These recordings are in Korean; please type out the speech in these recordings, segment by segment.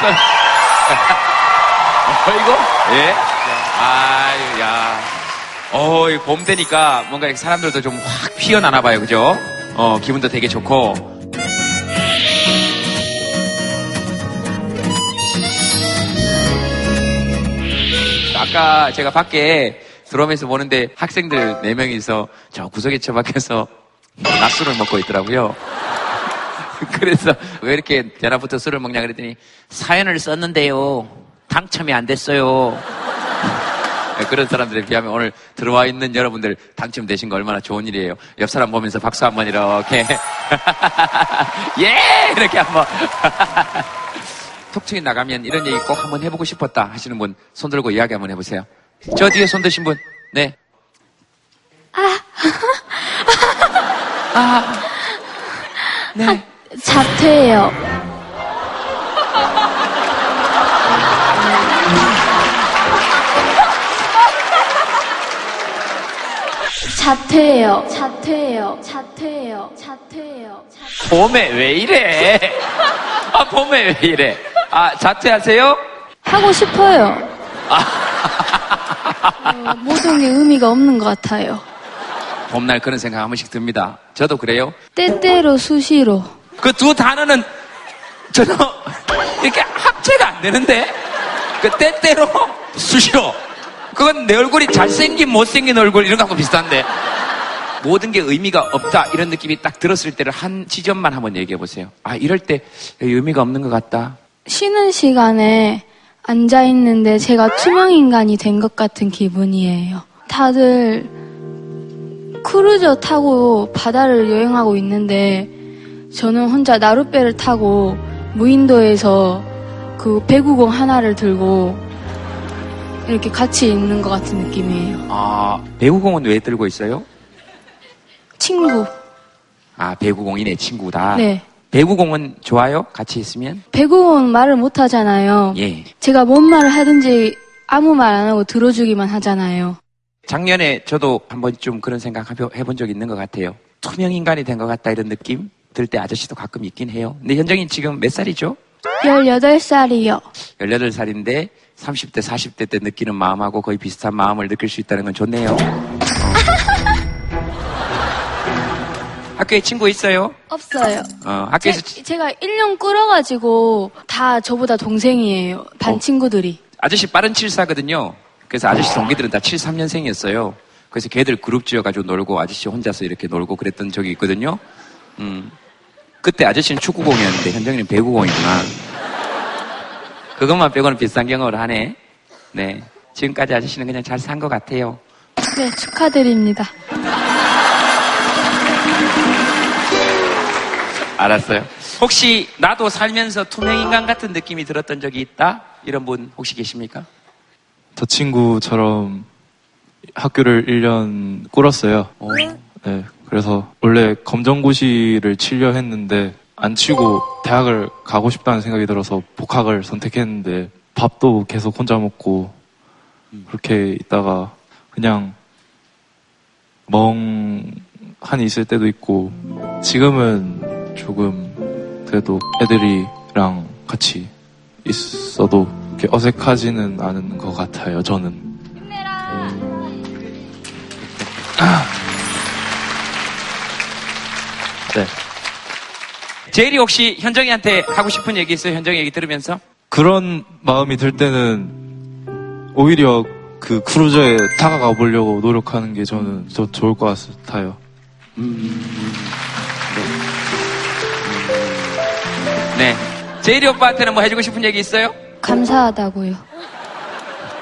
어떤 어이고 예? 아유 야. 어이 봄 되니까 뭔가 이렇게 사람들도 좀 확 피어나나 봐요. 그죠? 어 기분도 되게 좋고. 아까 제가 밖에 들어오면서 보는데 학생들 4명이서 저 구석에 처박혀서 낮술을 먹고 있더라고요. 그래서 왜 이렇게 전화부터 술을 먹냐 그랬더니 사연을 썼는데요. 당첨이 안 됐어요. 네, 그런 사람들에 비하면 오늘 들어와 있는 여러분들 당첨되신 거 얼마나 좋은 일이에요. 옆 사람 보면서 박수 한번 이렇게. 예! 이렇게 한번. 톡톡이 나가면 이런 얘기 꼭 한번 해보고 싶었다 하시는 분 손 들고 이야기 한번 해보세요. 저 뒤에 손 드신 분. 네. 아. 네. 자퇴해요. 자퇴해요. 자퇴해요. 자퇴해요. 자퇴해요. 자퇴- 봄에 왜 이래? 아, 봄에 왜 이래? 아, 자퇴하세요? 하고 싶어요. 어, 모든 게 의미가 없는 것 같아요. 봄날 그런 생각 한 번씩 듭니다. 저도 그래요. 때때로 수시로. 그 두 단어는 저는 이렇게 합체가 안 되는데 그 때때로 수시로 그건 내 얼굴이 잘생긴 못생긴 얼굴 이런 거하고 비슷한데 모든 게 의미가 없다 이런 느낌이 딱 들었을 때를 한 지점만 한번 얘기해 보세요. 아 이럴 때 의미가 없는 것 같다. 쉬는 시간에 앉아 있는데 제가 투명 인간이 된 것 같은 기분이에요. 다들 크루저 타고 바다를 여행하고 있는데 저는 혼자 나룻배를 타고 무인도에서 그 배구공 하나를 들고 이렇게 같이 있는 것 같은 느낌이에요. 아 배구공은 왜 들고 있어요? 친구. 아 배구공이 내 친구다. 네. 배구공은 좋아요? 같이 있으면? 배구공은 말을 못 하잖아요. 예. 제가 뭔 말을 하든지 아무 말 안 하고 들어주기만 하잖아요. 작년에 저도 한번 좀 그런 생각 해본 적 있는 것 같아요. 투명 인간이 된 것 같다 이런 느낌 들 때 아저씨도 가끔 있긴 해요. 근데 현정이 지금 몇 살이죠? 18살이요. 18살인데 30대, 40대 때 느끼는 마음하고 거의 비슷한 마음을 느낄 수 있다는 건 좋네요. 어. 학교에 친구 있어요? 없어요. 어, 학교에서 제, 제가 1년 끌어가지고 다 저보다 동생이에요. 반 어. 친구들이. 아저씨 빠른 74거든요. 그래서 아저씨 동기들은 다 73년생이었어요. 그래서 걔들 그룹 지어가지고 놀고 아저씨 혼자서 이렇게 놀고 그랬던 적이 있거든요. 음. 그때 아저씨는 축구공이었는데 현정이는 배구공이구나. 그것만 빼고는 비슷한 경험을 하네. 네. 지금까지 아저씨는 그냥 잘 산 것 같아요. 네, 축하드립니다. 알았어요. 혹시 나도 살면서 투명인간 같은 느낌이 들었던 적이 있다? 이런 분 혹시 계십니까? 저 친구처럼 학교를 1년 꿇었어요. 오. 네. 그래서 원래 검정고시를 치려 했는데 안 치고 대학을 가고 싶다는 생각이 들어서 복학을 선택했는데 밥도 계속 혼자 먹고 그렇게 있다가 그냥 멍하니 있을 때도 있고 지금은 조금 그래도 애들이랑 같이 있어도 이렇게 어색하지는 않은 것 같아요. 저는. 네. 제일이 혹시 현정이한테 하고 싶은 얘기 있어요? 현정이 얘기 들으면서? 그런 마음이 들 때는 오히려 그 크루저에 다가가 보려고 노력하는 게 저는 더 좋을 것 같아요. 네. 제일이 오빠한테는 뭐 해주고 싶은 얘기 있어요? 감사하다고요.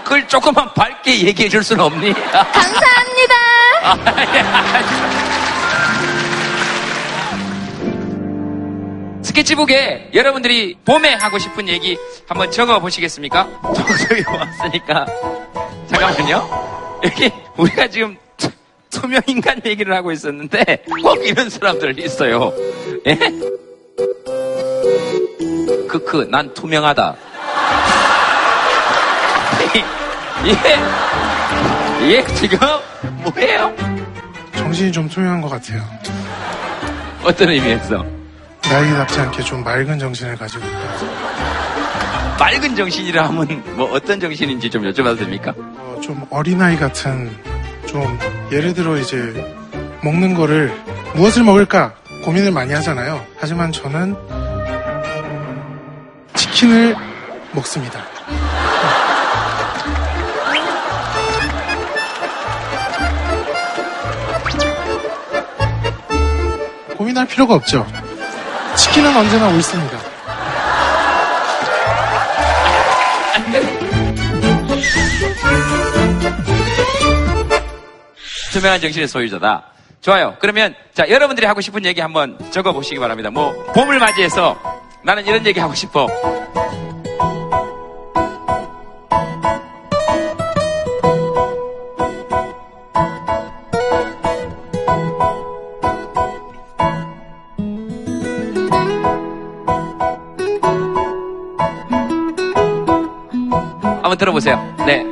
그걸 조금만 밝게 얘기해 줄 수는 없니? 감사합니다! 스케치북에 여러분들이 봄에 하고 싶은 얘기 한번 적어 보시겠습니까? 저기 왔으니까. 잠깐만요. 여기 우리가 지금 투- 투명 인간 얘기를 하고 있었는데 꼭 이런 사람들 있어요. 예? 크크, 난 투명하다. 예, 예, 지금 뭐예요? 정신이 좀 투명한 것 같아요. 어떤 의미에서? 나이답지 않게 좀 맑은 정신을 가지고 있다. 맑은 정신이라 하면 뭐 어떤 정신인지 좀 여쭤봐도 됩니까? 어, 좀 어린아이 같은 좀 예를 들어 이제 먹는 거를 무엇을 먹을까 고민을 많이 하잖아요. 하지만 저는 치킨을 먹습니다. 고민할 필요가 없죠. 치킨은 언제나 옳습니다. 투명한 정신의 소유자다. 좋아요. 그러면 자 여러분들이 하고 싶은 얘기 한번 적어 보시기 바랍니다. 뭐 봄을 맞이해서 나는 이런 얘기 하고 싶어. 네.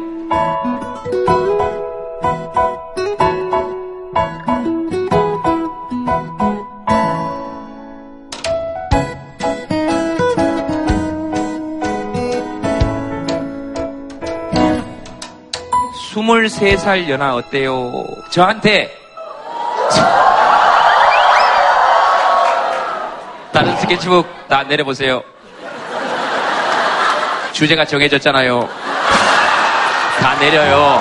스물세 살 연하 어때요? 저한테 다른 스케치북 다 내려보세요. 주제가 정해졌잖아요. 다 내려요.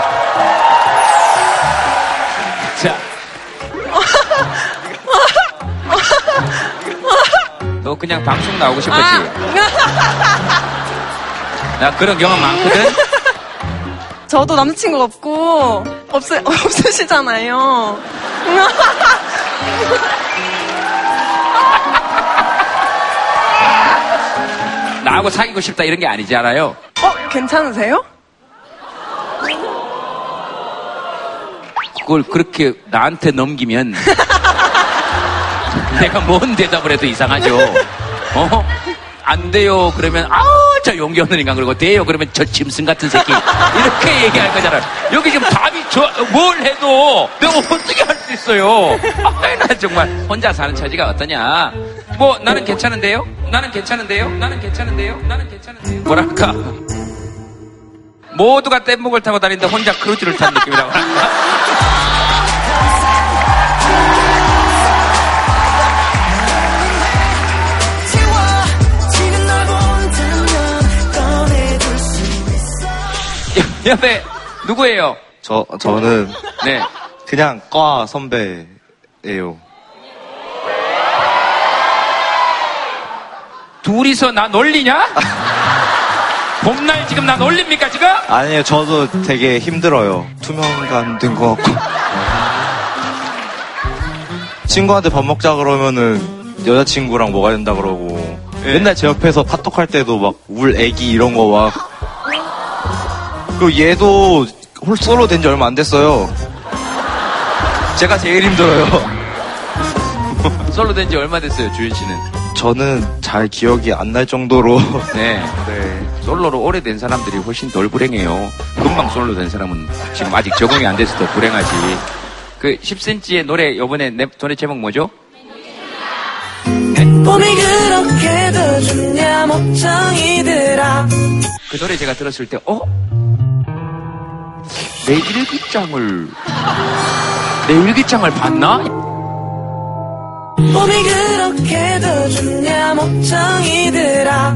자. 너 그냥 방송 나오고 싶었지? 나 그런 경험 많거든? 저도 남자친구 없고 없으, 없으시잖아요. 나하고 사귀고 싶다 이런 게 아니지 않아요? 어, 괜찮으세요? 그걸 그렇게 나한테 넘기면 내가 뭔 대답을 해도 이상하죠. 어? 안 돼요. 그러면 아, 저 용기 없는 인간 그러고 돼요. 그러면 저 짐승 같은 새끼 이렇게 얘기할 거잖아. 여기 지금 답이 저 뭘 해도 내가 어떻게 할 수 있어요? 아, 나 정말 혼자 사는 처지가 어떠냐? 뭐 나는 괜찮은데요? 나는 괜찮은데요? 나는 괜찮은데요? 나는 괜찮은데요? 뭐랄까? 모두가 뗏목을 타고 다니는데 혼자 크루즈를 탄 느낌이라고 할까? 옆에 누구예요? 저, 저는 네. 그냥 과 선배예요. 둘이서 나 놀리냐? 봄날 지금 나 놀립니까 지금? 아니에요, 저도 되게 힘들어요. 투명감 된 것 같고. 친구한테 밥 먹자 그러면은 여자친구랑 뭐가 된다 그러고. 맨날 제 옆에서 카톡할 때도 막 울 애기 이런 거 막. 그리고 얘도 홀 솔로 된 지 얼마 안 됐어요. 제가 제일 힘들어요. 솔로 된 지 얼마 됐어요 주윤 씨는? 저는 잘 기억이 안 날 정도로. 네. 네. 솔로로 오래된 사람들이 훨씬 덜 불행해요. 금방 솔로 된 사람은 지금 아직 적응이 안 돼서 더 불행하지. 그 10cm의 노래 요번에 내 노래 제목 뭐죠? 봄이 그렇게도 좋냐 목청이들아 그 노래 제가 들었을 때 어? 내 일기장을 내 일기장을 봤나? 봄이 그렇게도 좋냐 목청이들아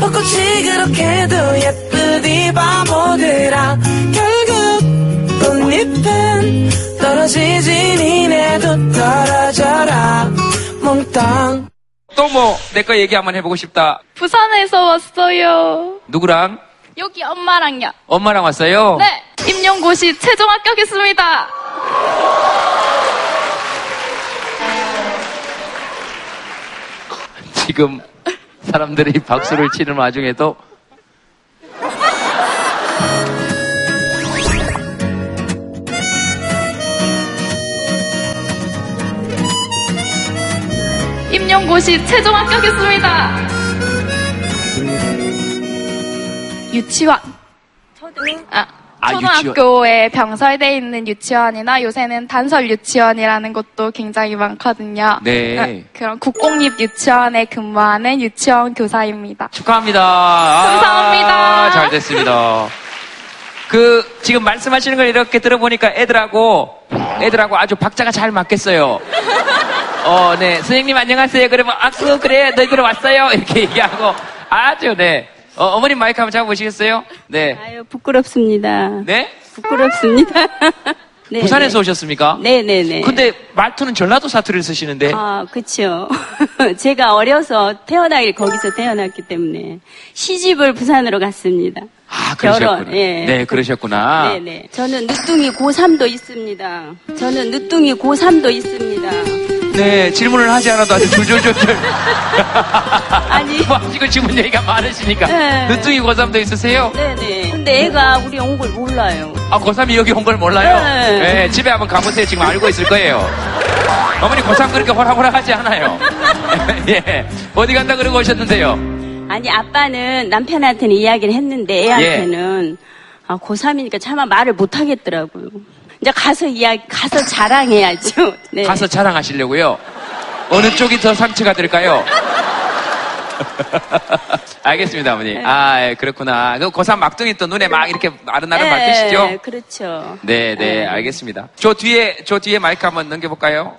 벚꽃이 그렇게도 예쁘디 바보들아 결국 꽃잎은 떨어지지 니네도 떨어져라 몽땅 또 뭐 내 거 얘기 한번 해보고 싶다. 부산에서 왔어요. 누구랑? 여기 엄마랑요. 엄마랑 왔어요? 네. 임용고시 최종 합격했습니다. 지금 사람들이 박수를 치는 와중에도 임용고시 최종 합격했습니다. 유치원. 아, 아, 초등학교에 병설돼 있는 유치원이나 요새는 단설 유치원이라는 곳도 굉장히 많거든요. 네. 어, 그런 국공립 유치원에 근무하는 유치원 교사입니다. 축하합니다. 아, 감사합니다. 잘 됐습니다. 그 지금 말씀하시는 걸 이렇게 들어보니까 애들하고 애들하고 아주 박자가 잘 맞겠어요. 어, 네. 선생님 안녕하세요. 그러면 악수 그래 너희들 왔어요. 이렇게 얘기하고 아주 네. 어, 어머님 마이크 한번 잡아보시겠어요? 네. 아유, 부끄럽습니다. 네? 부끄럽습니다. 네, 부산에서 오셨습니까? 네, 네, 네. 근데 말투는 전라도 사투리를 쓰시는데 아, 그쵸. 제가 어려서 태어나길 거기서 태어났기 때문에 시집을 부산으로 갔습니다. 아, 그러셨구나. 결혼, 예. 네, 그러셨구나. 네네. 저는 늦둥이 고3도 있습니다. 저는 늦둥이 고3도 있습니다. 네, 질문을 하지 않아도 아주 줄줄줄줄. 아니. 뭐 하시고 질문 얘기가 많으시니까. 네. 늦둥이 고3도 있으세요? 네네. 근데 애가 우리 온 걸 몰라요. 아, 고3이 여기 온 걸 몰라요? 네. 집에 한번 가보세요. 지금 알고 있을 거예요. 어머니 고3 그렇게 호락호락 하지 않아요. 예. 어디 간다 그러고 오셨는데요? 아니, 아빠는 남편한테는 이야기를 했는데 애한테는 아, 고3이니까 차마 말을 못 하겠더라고요. 이제 가서 이야기, 가서 자랑해야죠. 네. 가서 자랑하시려고요? 어느 쪽이 더 상처가 될까요? 알겠습니다, 어머니. 네. 아, 예, 그렇구나. 그 고3 막둥이 또 눈에 막 이렇게 아른아른 네, 밝히시죠? 그렇죠. 네, 네, 알겠습니다. 저 뒤에, 저 뒤에 마이크 한번 넘겨볼까요?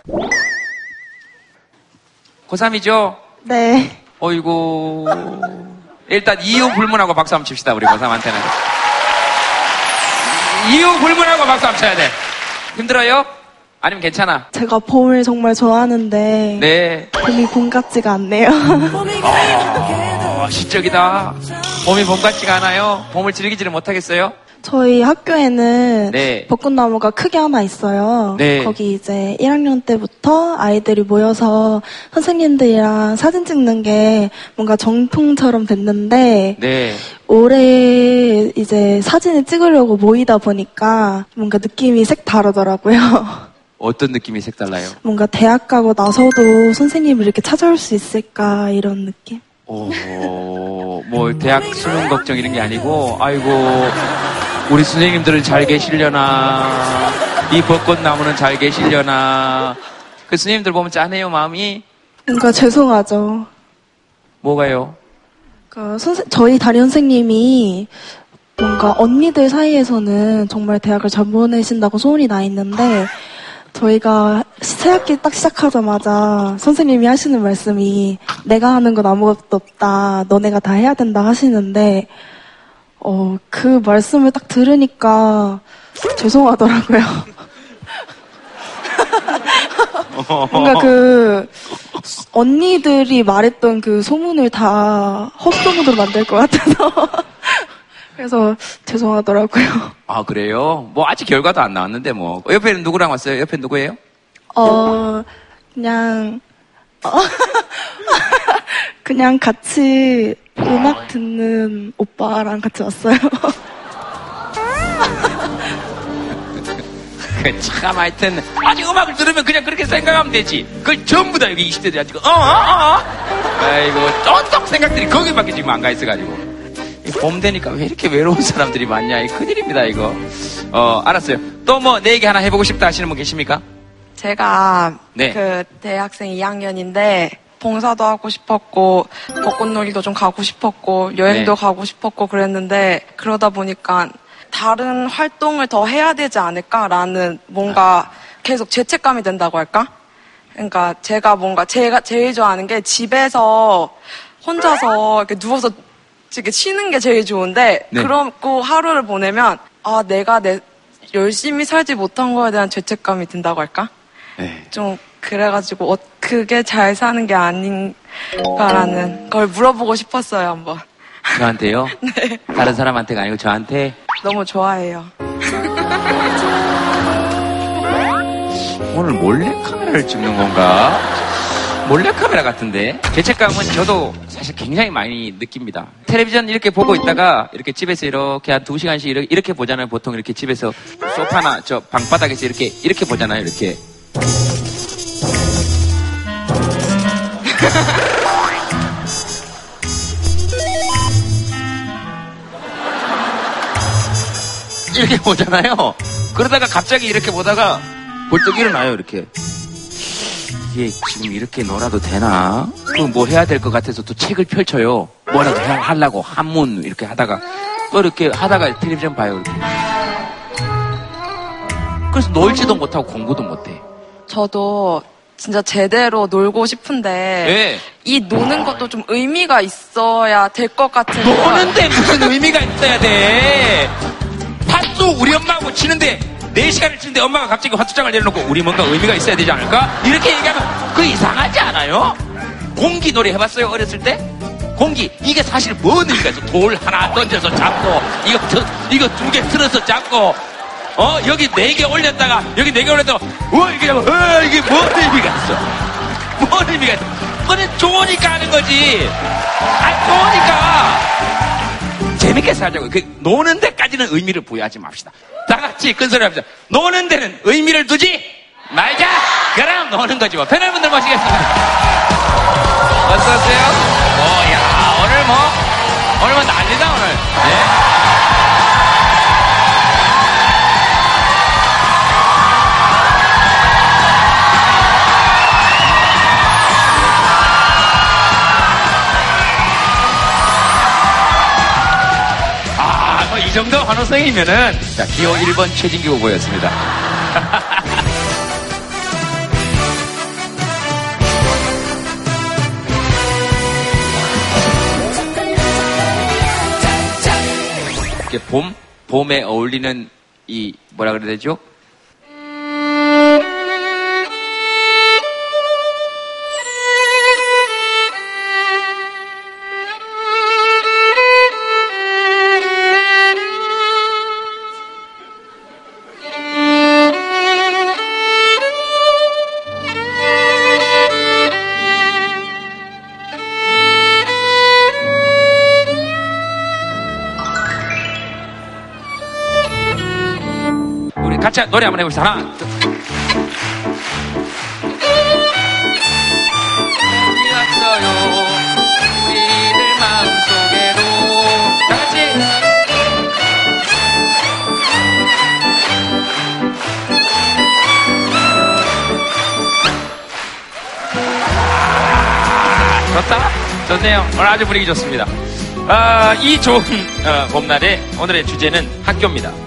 고3이죠? 네. 어이구. 일단 이유 불문하고 박수 한번 칩시다, 우리 고3한테는. 이유 불문하고 박수 한번 쳐야 돼. 힘들어요? 아니면 괜찮아? 제가 봄을 정말 좋아하는데 네. 봄이 봄 같지가 않네요. 어, 시적이다. 봄이 봄 같지가 않아요? 봄을 즐기지를 못하겠어요? 저희 학교에는 네. 벚꽃나무가 크게 하나 있어요. 네. 거기 이제 1학년 때부터 아이들이 모여서 선생님들이랑 사진 찍는 게 뭔가 정통처럼 됐는데 네. 올해 이제 사진을 찍으려고 모이다 보니까 뭔가 느낌이 색다르더라고요. 어떤 느낌이 색달라요? 뭔가 대학 가고 나서도 선생님을 이렇게 찾아올 수 있을까 이런 느낌? 오, 뭐, 대학 수능 걱정 이런 게 아니고, 아이고, 우리 선생님들은 잘 계시려나, 이 벚꽃 나무는 잘 계시려나, 그 선생님들 보면 짠해요, 마음이? 뭔가 죄송하죠. 뭐가요? 그 선생, 저희 담임 선생님이 뭔가 언니들 사이에서는 정말 대학을 잘 보내신다고 소문이 나 있는데 저희가 새학기 딱 시작하자마자 선생님이 하시는 말씀이 내가 하는 건 아무것도 없다. 너네가 다 해야 된다 하시는데 어, 그 말씀을 딱 들으니까 죄송하더라고요. 뭔가 그 언니들이 말했던 그 소문을 다 헛소문으로 만들 것 같아서 그래서 죄송하더라고요. 아, 그래요? 뭐, 아직 결과도 안 나왔는데, 뭐. 옆에는 누구랑 왔어요? 옆에 누구예요? 어 그냥 어, 그냥 같이 음악 듣는 오빠랑 같이 왔어요. 그 참, 하여튼, 아직 음악을 들으면 그냥 그렇게 생각하면 되지. 그걸 전부 다 여기 20대들이 아직, 어, 어, 어. 아이고, 쫀득 생각들이 거기밖에 지금 안 가 있어가지고. 이봄 되니까 왜 이렇게 외로운 사람들이 많냐. 이 큰일입니다, 이거. 어, 알았어요. 또 뭐, 내 얘기 하나 해보고 싶다 하시는 분 계십니까? 제가 네. 그 대학생 2학년인데 봉사도 하고 싶었고 벚꽃놀이도 좀 가고 싶었고 여행도 네. 가고 싶었고 그랬는데 그러다 보니까 다른 활동을 더 해야 되지 않을까라는 뭔가 계속 죄책감이 된다고 할까? 그러니까 제가 뭔가 제가 제일 좋아하는 게 집에서 혼자서 이렇게 누워서 이렇게 쉬는 게 제일 좋은데 네. 그러고 하루를 보내면 아 내가 내 열심히 살지 못한 거에 대한 죄책감이 든다고 할까? 네. 좀 그래가지고 어, 그게 잘 사는 게 아닌가라는 걸 물어보고 싶었어요 한번. 저한테요? 네. 다른 사람한테가 아니고 저한테? 너무 좋아해요. 오늘 몰래 카메라를 찍는 건가? 몰래카메라 같은데? 죄책감은 저도 사실 굉장히 많이 느낍니다. 텔레비전 이렇게 보고 있다가 이렇게 집에서 이렇게 한 두 시간씩 이렇게, 이렇게 보잖아요. 보통 이렇게 집에서 소파나 저 방바닥에서 이렇게, 이렇게 보잖아요. 이렇게. 이렇게 보잖아요. 그러다가 갑자기 이렇게 보다가 벌떡 일어나요, 이렇게. 이게 지금 이렇게 놀아도 되나? 그뭐 해야 될 것 같아서 또 책을 펼쳐요. 뭐라도 해, 하려고 한문 이렇게 하다가 또 이렇게 하다가 텔레비전 봐요. 이렇게. 그래서 놀지도 못하고 공부도 못해. 저도 진짜 제대로 놀고 싶은데 예. 이 노는 것도 좀 의미가 있어야 될 것 같은 노는데 무슨 의미가 있어야 돼? 팥도 우리 엄마하고 치는데 4시간을 치는데 엄마가 갑자기 화투장을 내려놓고 우리 뭔가 의미가 있어야 되지 않을까? 이렇게 얘기하면 그 이상하지 않아요? 공기 놀이 해봤어요 어렸을 때? 공기 이게 사실 뭔 의미가 있어? 돌 하나 던져서 잡고 이거 두, 이거 두 개 틀어서 잡고 어 여기 네 개 올렸다가 여기 네 개 올렸다가 어 이게 어 이게 뭔 의미가 있어? 뭔 의미가 있어? 그건 좋으니까 하는 거지. 아 좋으니까 재밌게 살자고. 그 노는 데까지는 의미를 부여하지 맙시다. 다 같이 큰 소리 합시다. 노는 데는 의미를 두지 말자. 그럼 노는 거지 뭐. 패널 분들 모시겠습니다. 어서 오세요. 어, 야, 오늘 뭐, 오늘 뭐 난리다, 오늘. 네. 이 정도 환호성이면은, 자, 기호 1번 최진기 후보였습니다. 이렇게 봄, 봄에 어울리는 이, 뭐라 그래야 되죠? 같이 노래 한번 해봅시다. 하나, 둘. 왔어요. 우리들 마음속에로. 다 같이. 아, 좋다. 좋네요. 오늘 아주 분위기 좋습니다. 아, 이 좋은 어, 봄날에 오늘의 주제는 학교입니다.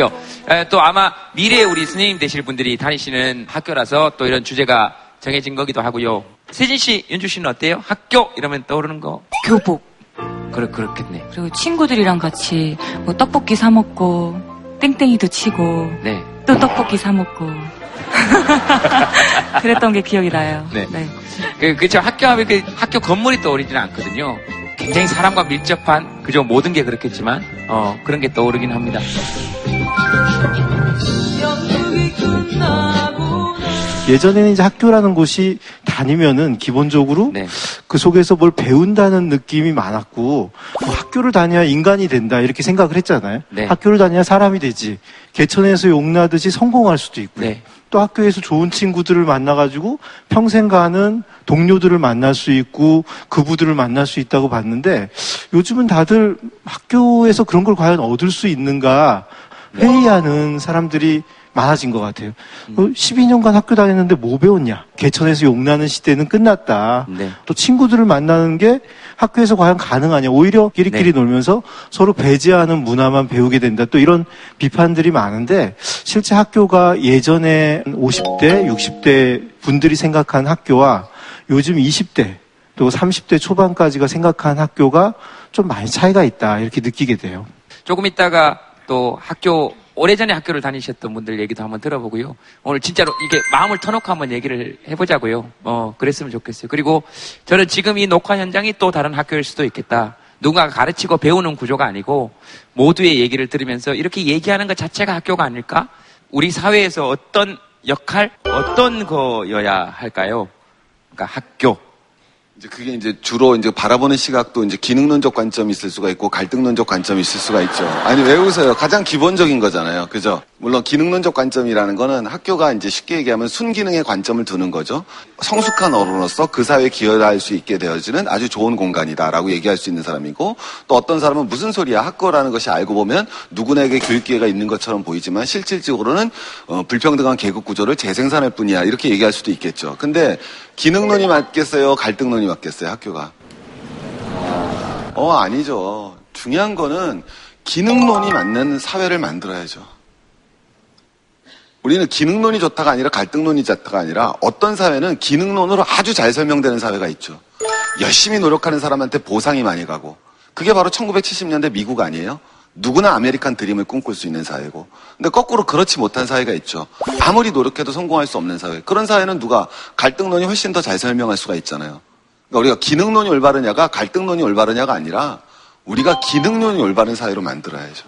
학교. 에, 또 아마 미래에 우리 선생님 되실 분들이 다니시는 학교라서 또 이런 주제가 정해진 거기도 하고요. 세진 씨, 윤주 씨는 어때요? 학교 이러면 떠오르는 거? 교복. 그렇 그렇겠네. 그리고 친구들이랑 같이 뭐 떡볶이 사 먹고 땡땡이도 치고 네. 또 떡볶이 사 먹고 그랬던 게 기억이 나요. 네. 그, 그쵸. 학교 하면 그 학교 건물이 떠오르지는 않거든요. 굉장히 사람과 밀접한, 그죠. 모든 게 그렇겠지만, 어, 그런 게 떠오르긴 합니다. 예전에는 이제 학교라는 곳이 다니면은 기본적으로 네. 그 속에서 뭘 배운다는 느낌이 많았고 뭐 학교를 다녀야 인간이 된다 이렇게 생각을 했잖아요. 네. 학교를 다녀야 사람이 되지. 개천에서 용나듯이 성공할 수도 있고요. 네. 또 학교에서 좋은 친구들을 만나가지고 평생 가는 동료들을 만날 수 있고 그부들을 만날 수 있다고 봤는데 요즘은 다들 학교에서 그런 걸 과연 얻을 수 있는가 회의하는 사람들이 많아진 것 같아요. 음. 어, 12년간 학교 다녔는데 뭐 배웠냐? 개천에서 용나는 시대는 끝났다. 네. 또 친구들을 만나는 게 학교에서 과연 가능하냐? 오히려 끼리끼리 네. 놀면서 서로 배제하는 문화만 배우게 된다. 또 이런 비판들이 많은데 실제 학교가 예전에 50대, 60대 분들이 생각한 학교와 요즘 20대 또 30대 초반까지가 생각한 학교가 좀 많이 차이가 있다. 이렇게 느끼게 돼요. 조금 있다가 또 학교, 오래전에 학교를 다니셨던 분들 얘기도 한번 들어보고요. 오늘 진짜로 이게 마음을 터놓고 한번 얘기를 해보자고요. 어, 그랬으면 좋겠어요. 그리고 저는 지금 이 녹화 현장이 또 다른 학교일 수도 있겠다. 누군가가 가르치고 배우는 구조가 아니고 모두의 얘기를 들으면서 이렇게 얘기하는 것 자체가 학교가 아닐까? 우리 사회에서 어떤 역할, 어떤 거여야 할까요? 그러니까 학교. 이제 그게 이제 주로 이제 바라보는 시각도 이제 기능론적 관점이 있을 수가 있고 갈등론적 관점이 있을 수가 있죠. 아니 왜 웃어요? 가장 기본적인 거잖아요. 그죠? 물론 기능론적 관점이라는 거는 학교가 이제 쉽게 얘기하면 순기능의 관점을 두는 거죠. 성숙한 어른으로서 그 사회에 기여할 수 있게 되어지는 아주 좋은 공간이다라고 얘기할 수 있는 사람이고 또 어떤 사람은 무슨 소리야 학교라는 것이 알고 보면 누구나에게 교육 기회가 있는 것처럼 보이지만 실질적으로는 어, 불평등한 계급 구조를 재생산할 뿐이야 이렇게 얘기할 수도 있겠죠. 근데 기능론이 맞겠어요? 갈등론이 맞겠어요? 학교가? 어 아니죠. 중요한 거는 기능론이 맞는 사회를 만들어야죠. 우리는 기능론이 좋다가 아니라 갈등론이 좋다가 아니라 어떤 사회는 기능론으로 아주 잘 설명되는 사회가 있죠. 열심히 노력하는 사람한테 보상이 많이 가고 그게 바로 1970년대 미국 아니에요? 누구나 아메리칸 드림을 꿈꿀 수 있는 사회고 근데 거꾸로 그렇지 못한 사회가 있죠. 아무리 노력해도 성공할 수 없는 사회. 그런 사회는 누가 갈등론이 훨씬 더 잘 설명할 수가 있잖아요. 그러니까 우리가 기능론이 올바르냐가 갈등론이 올바르냐가 아니라 우리가 기능론이 올바른 사회로 만들어야죠.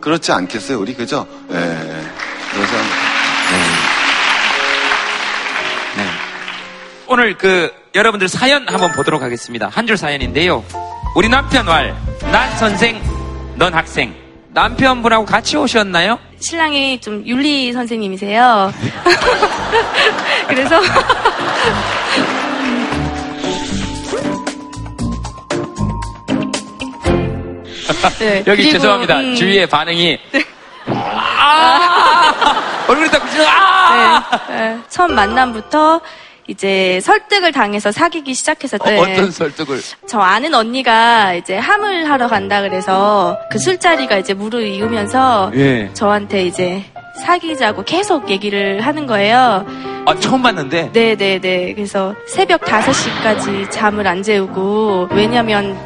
그렇지 않겠어요, 우리 그죠? 예. 예. 그래서 네. 오늘 그 여러분들 사연 한번 보도록 하겠습니다. 한 줄 사연인데요. 우리 남편 왈, 난 선생, 넌 학생. 남편분하고 같이 오셨나요? 신랑이 좀 윤리 선생님이세요. 그래서 네, 여기 그리고, 죄송합니다. 음, 주위의 반응이 아! 얼굴이 딱 붙이는 아! 네, 네. 처음 만남부터 이제 설득을 당해서 사귀기 시작했었대. 어, 어떤 설득을? 저 아는 언니가 이제 함을 하러 간다 그래서 그 술자리가 이제 무르익으면서 예. 저한테 이제 사귀자고 계속 얘기를 하는 거예요. 아, 처음 봤는데? 네네네. 그래서 새벽 5시까지 잠을 안 재우고, 왜냐면,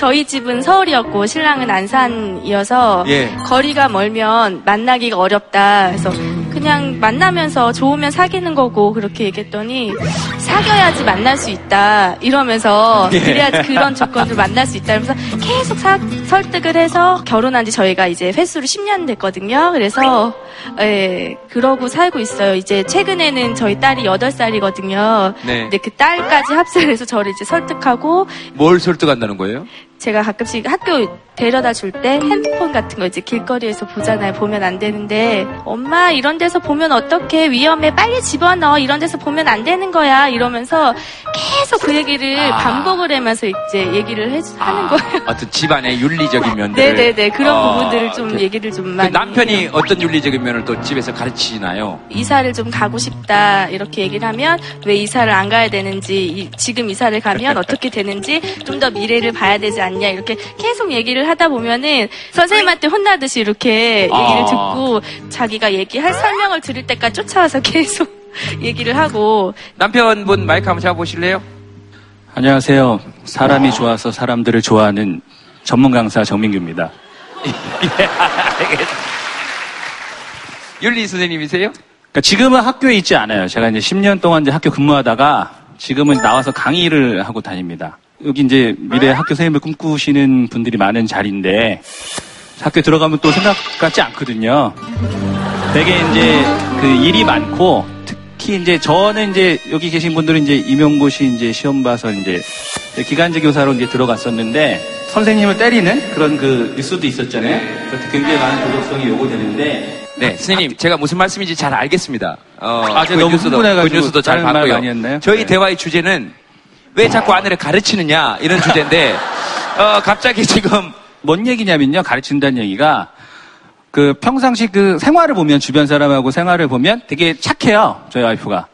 저희 집은 서울이었고, 신랑은 안산이어서, 예. 거리가 멀면 만나기가 어렵다. 그래서 그냥 만나면서 좋으면 사귀는 거고, 그렇게 얘기했더니, 사귀어야지 만날 수 있다. 이러면서, 예. 그래야지 그런 조건으로 만날 수 있다. 이러면서 계속 사- 설득을 해서, 결혼한 지 저희가 이제 횟수로 10년 됐거든요. 그래서, 예, 그러고 살고 있어요. 이제 최근에는 저희 딸이 8살이거든요. 네. 근데 그 딸까지 합세를 해서 저를 이제 설득하고 뭘 설득한다는 거예요? 제가 가끔씩 학교 데려다 줄 때 핸드폰 같은 거 이제 길거리에서 보잖아요. 보면 안 되는데 엄마 이런 데서 보면 어떻게 위험해 빨리 집어넣어 이런 데서 보면 안 되는 거야 이러면서 계속 그 얘기를 아. 반복을 하면서 이제 얘기를 해, 하는 거예요. 어떤 집안의 윤리적인 면들. 네네네 그런 어, 부분들을 좀 그- 얘기를 좀그 많이 남편이 해요. 어떤 윤리적인 면을 또 집에서 가르치나요? 이사를 좀 가고 싶다 이렇게 얘기를 하면 왜 이사를 안 가야 되는지 이- 지금 이사를 가면 어떻게 되는지 좀 더 미래를 봐야 되지 않냐 이렇게 계속 얘기를 하다 보면은 선생님한테 혼나듯이 이렇게 얘기를 아. 듣고 자기가 얘기할 설명을 들을 때까지 쫓아와서 계속 얘기를 하고 남편분 마이크 한번 잡아보실래요? 안녕하세요. 사람이 좋아서 사람들을 좋아하는 전문 강사 정민규입니다. 윤리 선생님이세요? 그러니까 지금은 학교에 있지 않아요. 제가 이제 10년 동안 이제 학교 근무하다가 지금은 나와서 강의를 하고 다닙니다. 여기 이제 미래 학교 선생님을 꿈꾸시는 분들이 많은 자리인데 학교 들어가면 또 생각 같지 않거든요. 되게 이제 그 일이 많고 특히 이제 저는 이제 여기 계신 분들은 이제 임용고시 이제 시험 봐서 이제 기간제 교사로 이제 들어갔었는데 선생님을 때리는 그런 그 뉴스도 있었잖아요. 그래서 굉장히 많은 도덕성이 요구되는데 네, 선생님, 제가 무슨 말씀인지 잘 알겠습니다. 어, 아, 제가 너무 뉴스도, 흥분해가지고 그 뉴스도 잘 다른 말 봤고요. 저희 네. 대화의 주제는 왜 자꾸 아내를 가르치느냐 이런 주제인데 어, 갑자기 지금 뭔 얘기냐면요. 가르친다는 얘기가 그 평상시 그 생활을 보면 주변 사람하고 생활을 보면 되게 착해요. 저희 와이프가.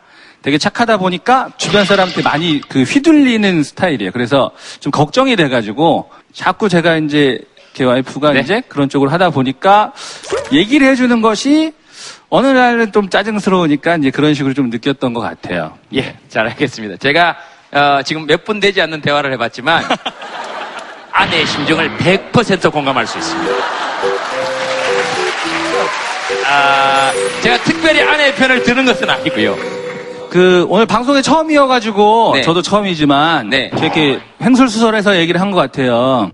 되게 착하다 보니까 주변 사람한테 많이 그 휘둘리는 스타일이에요. 그래서 좀 걱정이 돼가지고 자꾸 제가 이제 제 와이프가 네. 이제 그런 쪽으로 하다 보니까 얘기를 해주는 것이 어느 날은 좀 짜증스러우니까 이제 그런 식으로 좀 느꼈던 것 같아요. 예, 잘 알겠습니다. 제가 어, 지금 몇 분 되지 않는 대화를 해봤지만 아내의 심정을 100% 공감할 수 있습니다. 아, 제가 특별히 아내의 편을 드는 것은 아니고요. 그 오늘 방송에 처음이어가지고 네. 저도 처음이지만 네. 이렇게 횡설수설해서 얘기를 한 것 같아요.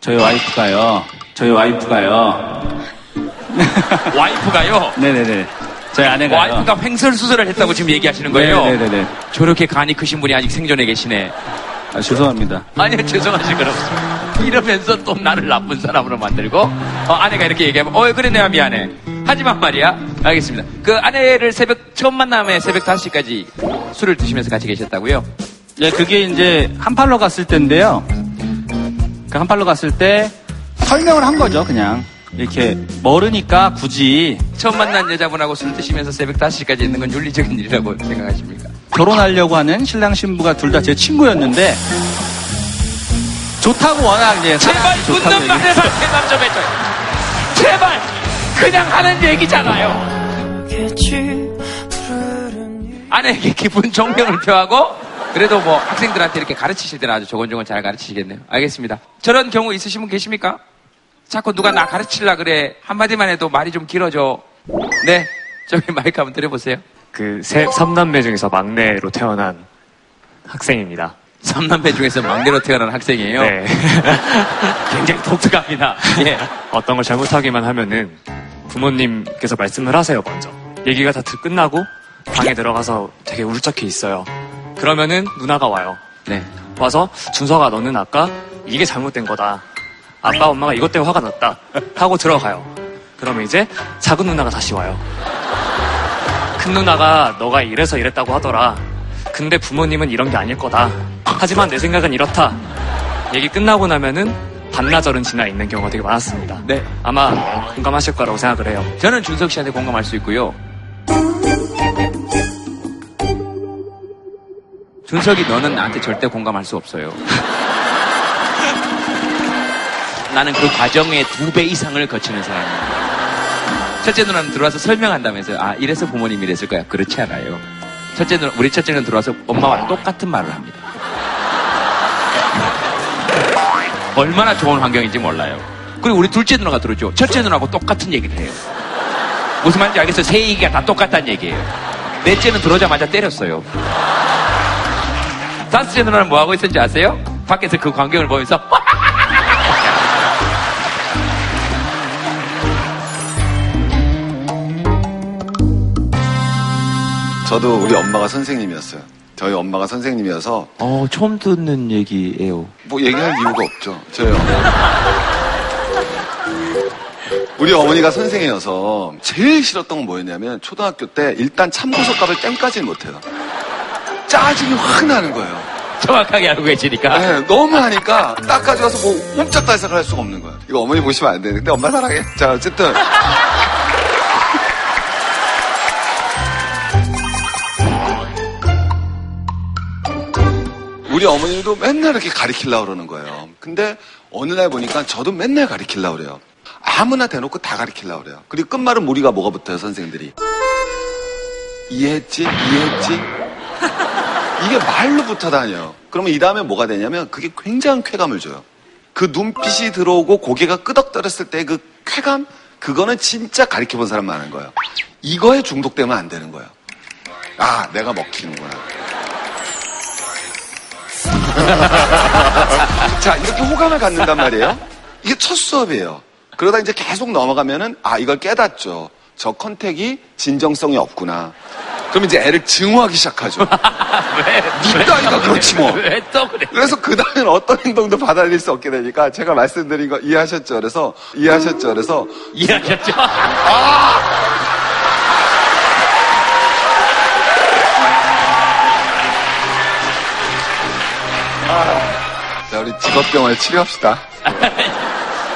저희 와이프가요. 저희 와이프가요. 와이프가요. 네네네. 저희 아내가요. 와이프가 횡설수설을 했다고 지금 얘기하시는 거예요? 네네네. 저렇게 간이 크신 분이 아직 생존해 계시네. 아, 죄송합니다. 아니요, 건 없습니다. 이러면서 또 나를 나쁜 사람으로 만들고 어, 아내가 이렇게 얘기하면 어 그래 내가 미안해 하지만 말이야 알겠습니다 그 아내를 새벽 처음 만남에 새벽 5시까지 술을 드시면서 같이 계셨다고요? 네, 그게 이제 한팔로 갔을 때인데요. 그 한팔로 갔을 때 설명을 한 거죠, 그냥. 이렇게 멀으니까 굳이 처음 만난 여자분하고 술 드시면서 새벽 5시까지 있는 건 윤리적인 일이라고 생각하십니까? 결혼하려고 하는 신랑 신부가 둘 다 제 친구였는데 좋다고 워낙 이제 제발 말에만 얘기해서 대답 좀 해줘요 제발 그냥 하는 얘기잖아요 아내에게 기분 존경을 표하고 그래도 뭐 학생들한테 이렇게 가르치실 때는 아주 조곤조곤 잘 가르치시겠네요. 알겠습니다. 저런 경우 있으신 분 계십니까? 자꾸 누가 나 가르치려 그래. 한마디만 해도 말이 좀 길어져. 네. 저기 마이크 한번 들어보세요. 그 세, 삼남매 중에서 막내로 태어난 학생입니다. 삼남매 중에서 막내로 태어난 학생이에요? 네. 굉장히 독특합니다. 예. 어떤 걸 잘못하기만 하면은 부모님께서 말씀을 하세요, 먼저. 얘기가 다 드- 끝나고 방에 들어가서 되게 울적해 있어요. 그러면은 누나가 와요. 네. 와서 준서가 너는 아까 이게 잘못된 거다. 아빠 엄마가 이것 때문에 화가 났다. 하고 들어가요. 그러면 이제 작은 누나가 다시 와요. 큰 누나가 너가 이래서 이랬다고 하더라. 근데 부모님은 이런 게 아닐 거다. 하지만 내 생각은 이렇다. 얘기 끝나고 나면은 반나절은 지나 있는 경우가 되게 많았습니다. 네. 아마 공감하실 거라고 생각을 해요. 저는 준석 씨한테 공감할 수 있고요. 준석이 너는 나한테 절대 공감할 수 없어요. 나는 그 과정의 두 배 이상을 거치는 사람이야. 첫째 누나는 들어와서 설명한다면서요. 아, 이래서 부모님이 이랬을 거야. 그렇지 않아요. 첫째 누나, 우리 첫째 는 들어와서 엄마와 똑같은 말을 합니다. 얼마나 좋은 환경인지 몰라요. 그리고 우리 둘째 누나가 들어오죠. 첫째 누나하고 똑같은 얘기를 해요. 무슨 말인지 알겠어요? 세 얘기가 다 똑같다는 얘기예요. 넷째는 들어오자마자 때렸어요. 다섯째 누나는 뭐 하고 있었는지 아세요? 밖에서 그 광경을 보면서 저도 우리 엄마가 선생님이었어요. 저희 엄마가 선생님이어서 어, 처음 듣는 얘기예요. 뭐 얘기할 이유가 없죠. 저희. 우리 어머니가 선생이어서 제일 싫었던 건 뭐였냐면 초등학교 때 일단 참고서값을 땡까지는 못해요. 짜증이 확 나는 거예요. 정확하게 알고 계시니까. 네, 너무 하니까 딱 가져가서 뭐 옴짝달싹을 할 수가 없는 거예요. 이거 어머니 보시면 안 되는데 엄마 사랑해. 자 어쨌든 우리 어머니도 맨날 이렇게 가리키려고 그러는 거예요. 근데 어느 날 보니까 저도 맨날 가리키려고 그래요. 아무나 대놓고 다 가리키려고 그래요. 그리고 끝말은 우리가 뭐가 붙어요, 선생님들이. 이해했지? 이해했지? 이게 말로 붙어 다녀요. 그러면 이 다음에 뭐가 되냐면 그게 굉장한 쾌감을 줘요. 그 눈빛이 들어오고 고개가 끄덕거렸을 때 그 쾌감? 그거는 진짜 가리켜 본 사람 많은 거예요. 이거에 중독되면 안 되는 거예요. 아, 내가 먹히는구나. 자, 이렇게 호감을 갖는단 말이에요. 이게 첫 수업이에요. 그러다 이제 계속 넘어가면은, 아, 이걸 깨닫죠. 저 컨택이 진정성이 없구나. 그럼 이제 애를 증오하기 시작하죠. 왜? 니 따위가 그렇지 뭐. 왜 또 그래? 그래서 그 다음엔 어떤 행동도 받아들일 수 없게 되니까 제가 말씀드린 거 이해하셨죠? 그래서 이해하셨죠? 그래서 이해하셨죠? 자, 직업병을 치료합시다.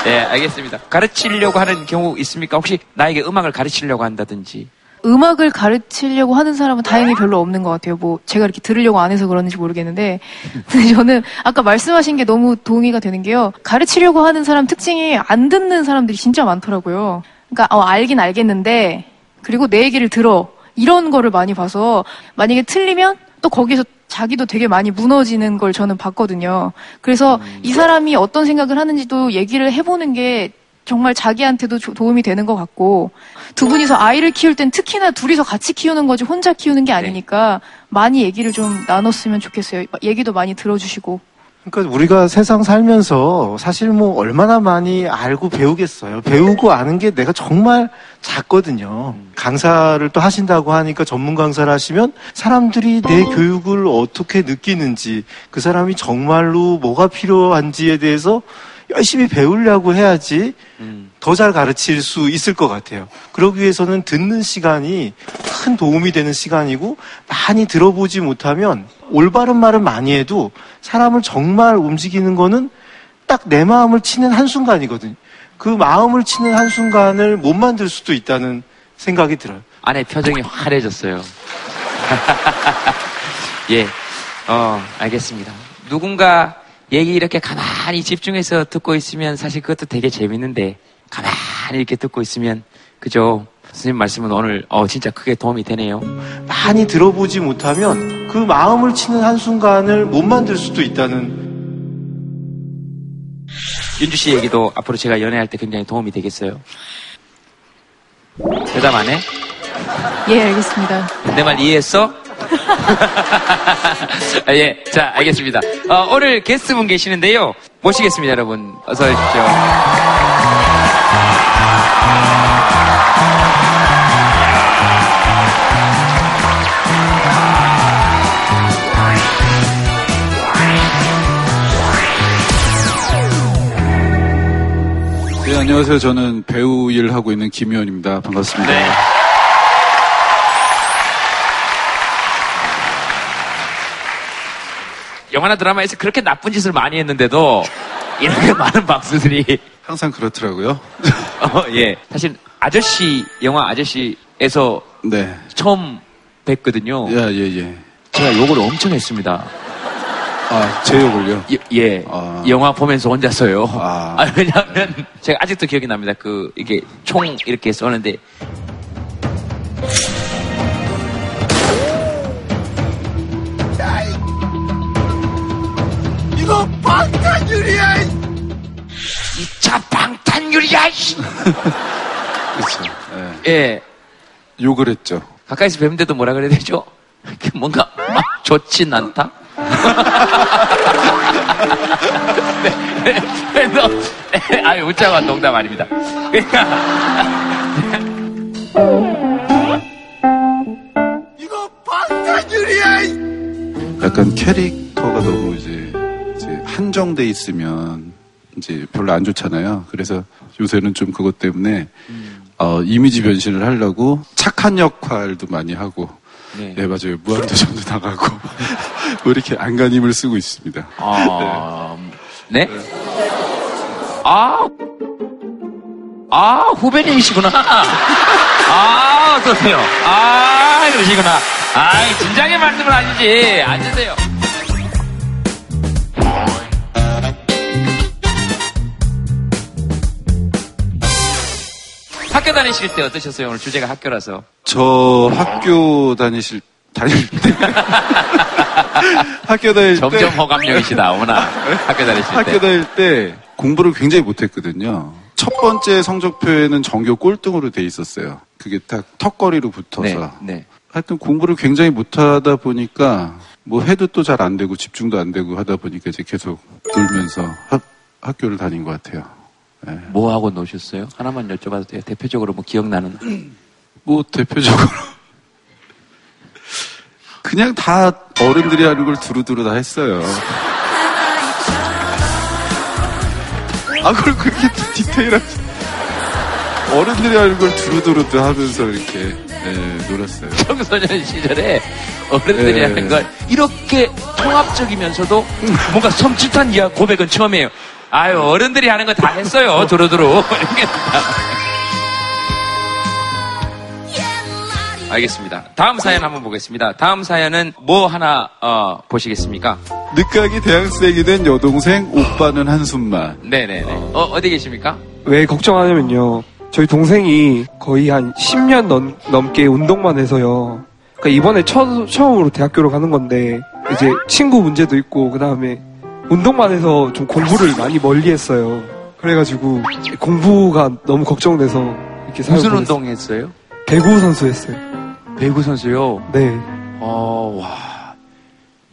네, 알겠습니다. 가르치려고 하는 경우 있습니까? 혹시 나에게 음악을 가르치려고 한다든지. 음악을 가르치려고 하는 사람은 다행히 별로 없는 것 같아요. 뭐 제가 이렇게 들으려고 안 해서 그러는지 모르겠는데 근데 저는 아까 말씀하신 게 너무 동의가 되는 게요. 가르치려고 하는 사람 특징이 안 듣는 사람들이 진짜 많더라고요. 그러니까 어, 알긴 알겠는데 그리고 내 얘기를 들어 이런 거를 많이 봐서 만약에 틀리면 또 거기서 자기도 되게 많이 무너지는 걸 저는 봤거든요. 그래서 이 사람이 어떤 생각을 하는지도 얘기를 해보는 게 정말 자기한테도 조- 도움이 되는 것 같고 두 분이서 아이를 키울 땐 특히나 둘이서 같이 키우는 거지 혼자 키우는 게 아니니까 많이 얘기를 좀 나눴으면 좋겠어요. 얘기도 많이 들어주시고 그러니까 우리가 세상 살면서 사실 뭐 얼마나 많이 알고 배우겠어요. 배우고 아는 게 내가 정말 작거든요. 강사를 또 하신다고 하니까 전문 강사를 하시면 사람들이 내 교육을 어떻게 느끼는지 그 사람이 정말로 뭐가 필요한지에 대해서 열심히 배우려고 해야지 더 잘 가르칠 수 있을 것 같아요. 그러기 위해서는 듣는 시간이 큰 도움이 되는 시간이고 많이 들어보지 못하면 올바른 말은 많이 해도 사람을 정말 움직이는 거는 딱 내 마음을 치는 한순간이거든요. 그 마음을 치는 한순간을 못 만들 수도 있다는 생각이 들어요. 안에 표정이 환해졌어요. 예, 어, 알겠습니다. 누군가 얘기 이렇게 가만히 집중해서 듣고 있으면 사실 그것도 되게 재밌는데 가만히 이렇게 듣고 있으면 그죠? 선생님 말씀은 오늘 어 진짜 크게 도움이 되네요. 많이 들어보지 못하면 그 마음을 치는 한순간을 못 만들 수도 있다는 윤주 씨 얘기도 앞으로 제가 연애할 때 굉장히 도움이 되겠어요. 대답 안 해? 예, 알겠습니다. 내 말 이해했어? 아, 예, 자, 알겠습니다. 어, 오늘 게스트분 계시는데요. 모시겠습니다, 여러분. 어서 오십시오. 네, 안녕하세요. 저는 배우 일을 하고 있는 김희원입니다. 반갑습니다. 영화나 드라마에서 그렇게 나쁜 짓을 많이 했는데도 이렇게 많은 박수들이 항상 그렇더라고요. 어, 예. 사실 아저씨 영화 아저씨에서 네. 처음 뵀거든요. 예, 예, 예. 제가 욕을 엄청 했습니다. 아, 제 욕을요? 예, 예. 영화 보면서 혼자서요. 아. 왜냐하면 제가 아직도 기억이 납니다. 그 이게 총 이렇게 쏘는데 방탄유리야! 그렇죠. 예. 예. 욕을 했죠. 가까이서 뵙는데도 뭐라 그래야 되죠? 뭔가 막 좋진 않다? 네, 네, 그래서 네, 아유 웃자고 농담 아닙니다. 그러니까 방탄유리야! 약간 캐릭터가 너무 이제, 이제 한정돼 있으면 이제 별로 안 좋잖아요. 그래서 요새는 좀 그것 때문에 어, 이미지 변신을 하려고 착한 역할도 많이 하고 네. 네, 맞아요. 무한도전도 나가고 뭐 이렇게 안간힘을 쓰고 있습니다. 아, 네? 아, 아, 후배님이시구나. 아, 어떠세요? 아, 그러시구나. 아, 진작에 말씀을 하시지. 앉으세요. 학교 다니실 때 어떠셨어요? 오늘 주제가 학교라서. 저 학교 다니실 다닐 때 학교 다닐 때 점점 호감형이시다, 어머나. 학교 다니실 때. 학교 다닐 때 공부를 굉장히 못했거든요. 첫 번째 성적표에는 전교 꼴등으로 돼 있었어요. 그게 딱 턱걸이로 붙어서. 네, 네. 하여튼 공부를 굉장히 못하다 보니까 뭐 해도 또 잘 안 되고 집중도 안 되고 하다 보니까 이제 계속 놀면서 학, 학교를 다닌 것 같아요. 뭐 하고 노셨어요? 하나만 여쭤봐도 돼요? 대표적으로 뭐 기억나는. 뭐 대표적으로 그냥 다 어른들이 하는 걸 두루두루 다 했어요. 아, 그걸 그렇게 디테일하게. 어른들이 하는 걸 두루두루 또 하면서 이렇게, 예, 놀았어요. 청소년 시절에 어른들이 네. 하는 걸 이렇게 통합적이면서도 뭔가 섬찟한 이야 고백은 처음이에요. 아유 어른들이 하는 거 다 했어요 두루두루 알겠습니다. 다음 사연 한번 보겠습니다. 다음 사연은 뭐 하나 어, 보시겠습니까? 늦가기 대학생이 된 여동생 오빠는 한숨만. 네네네. 어, 어디 계십니까? 왜 걱정하냐면요. 저희 동생이 거의 한 10년 넘, 넘게 운동만 해서요. 그러니까 이번에 처, 처음으로 대학교를 가는 건데 이제 친구 문제도 있고 그 다음에 운동만 해서 좀 공부를 많이 멀리 했어요. 그래가지고 공부가 너무 걱정돼서 이렇게 무슨 보냈어요. 운동 했어요? 배구 선수 했어요. 배구 선수요? 네. 어, 와.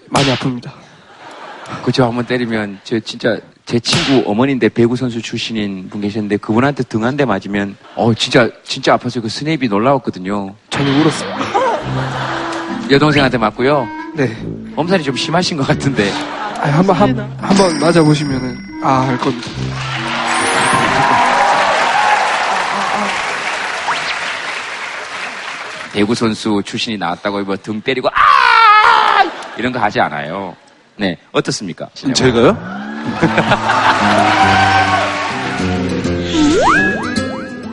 많이 아픕니다. 그죠 한번 때리면 저 진짜 제 친구 어머니인데 배구 선수 출신인 분 계셨는데 그분한테 등 한 대 맞으면 어 진짜 진짜 아파서 그 스냅이 놀라웠거든요. 저는 울었어요. 여동생한테 맞고요. 네. 엄살이 좀 심하신 것 같은데. 아, 한번 한, 한번 맞아 보시면은 아알 겁니다. 배구 선수 출신이 나왔다고 뭐등 때리고 아 이런 거 하지 않아요. 네 어떻습니까? 제가요?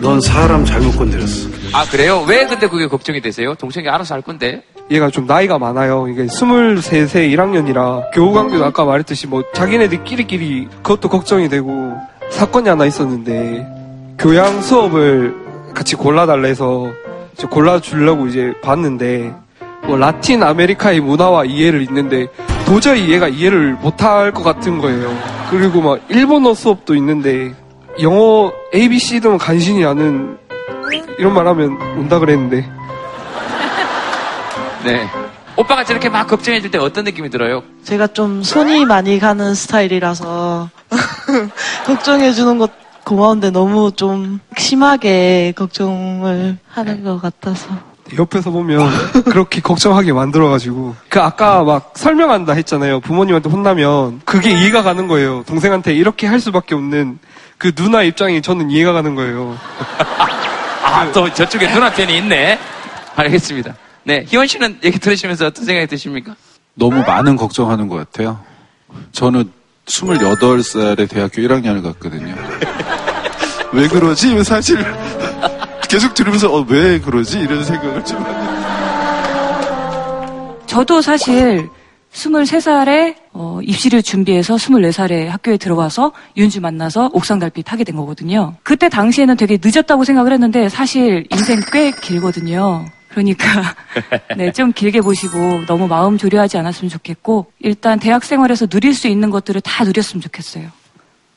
넌 사람 잘못 건드렸어. 아 그래요? 왜 근데 그게 걱정이 되세요? 동생이 알아서 할 건데. 얘가 좀 나이가 많아요. 이게 23세 1학년이라 교우관계도 아까 말했듯이 뭐 자기네들끼리끼리 그것도 걱정이 되고 사건이 하나 있었는데 교양 수업을 같이 골라달라 해서 골라주려고 이제 봤는데 뭐 라틴 아메리카의 문화와 이해를 있는데 도저히 얘가 이해를 못할 것 같은 거예요. 그리고 막 일본어 수업도 있는데 영어 ABC도 간신히 아는 이런 말 하면 온다 그랬는데 네. 오빠가 저렇게 막 걱정해줄 때 어떤 느낌이 들어요? 제가 좀 손이 많이 가는 스타일이라서 걱정해주는 것 고마운데 너무 좀 심하게 걱정을 하는 것 같아서. 옆에서 보면 그렇게 걱정하게 만들어가지고 그 아까 막 설명한다 했잖아요 부모님한테 혼나면 그게 이해가 가는 거예요 동생한테 이렇게 할 수밖에 없는 그 누나 입장이 저는 이해가 가는 거예요 아, 또 저쪽에 누나 편이 있네. 알겠습니다. 네. 희원 씨는 얘기 들으시면서 어떤 생각이 드십니까? 너무 많은 걱정하는 것 같아요. 저는 28살에 대학교 1학년을 갔거든요. 왜 그러지? 사실 계속 들으면서 어, 왜 그러지? 이런 생각을 좀 하는. 저도 사실 23살에 어, 입시를 준비해서 24살에 학교에 들어와서 윤주 만나서 옥상 달빛 하게 된 거거든요. 그때 당시에는 되게 늦었다고 생각을 했는데 사실 인생 꽤 길거든요. 그러니까 네, 좀 길게 보시고 너무 마음 조려하지 않았으면 좋겠고 일단 대학 생활에서 누릴 수 있는 것들을 다 누렸으면 좋겠어요.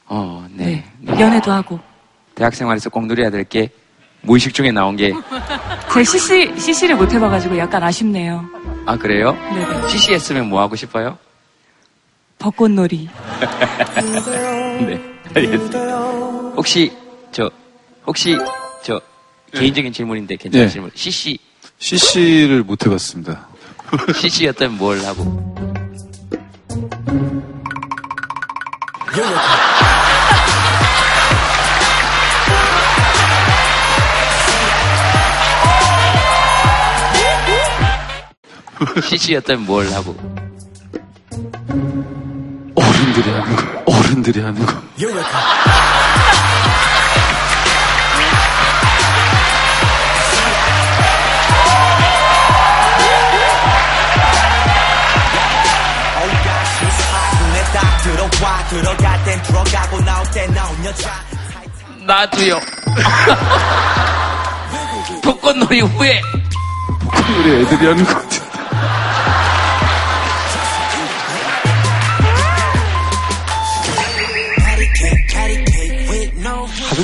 어, 네. 연애도 하고. 대학 생활에서 꼭 누려야 될 게 무의식 중에 나온 게, 제 CC, CC를 못 해봐가지고 약간 아쉽네요. 아, 그래요? 네네. CC 했으면 뭐 하고 싶어요? 벚꽃놀이. 네. 알겠습니다. 혹시, 저, 혹시, 저, 개인적인 질문인데 괜찮은 네. 질문. CC, CC를 못 해봤습니다. CC였다면 뭘 하고? CC였다면 뭘 하고? 어른들이 하는 거. 어른들이 하는 거. 나도요. 벚꽃놀이 후에 우리 애들이 하는 것 같아.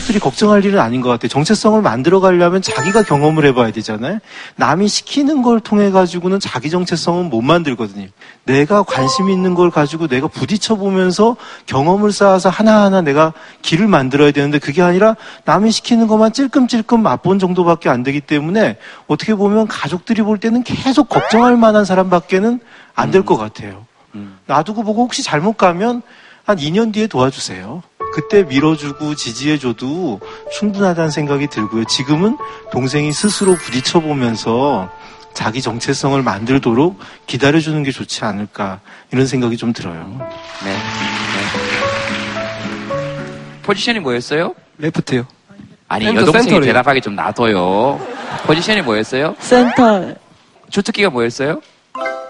가족들이 걱정할 일은 아닌 것 같아요. 정체성을 만들어 가려면 자기가 경험을 해봐야 되잖아요. 남이 시키는 걸 통해 가지고는 자기 정체성은 못 만들거든요. 내가 관심 있는 걸 가지고 내가 부딪혀 보면서 경험을 쌓아서 하나하나 내가 길을 만들어야 되는데 그게 아니라 남이 시키는 것만 찔끔찔끔 맛본 정도밖에 안 되기 때문에 어떻게 보면 가족들이 볼 때는 계속 걱정할 만한 사람밖에는 안 될 것 같아요. 놔두고 보고 혹시 잘못 가면 한 2년 뒤에 도와주세요. 그때 밀어주고 지지해줘도 충분하다는 생각이 들고요. 지금은 동생이 스스로 부딪혀보면서 자기 정체성을 만들도록 기다려주는 게 좋지 않을까 이런 생각이 좀 들어요. 네. 포지션이 뭐였어요? 레프트요. 아니 센터, 여동생이 센터래요. 대답하기 좀 놔둬요. 포지션이 뭐였어요? 센터 주특기가 뭐였어요?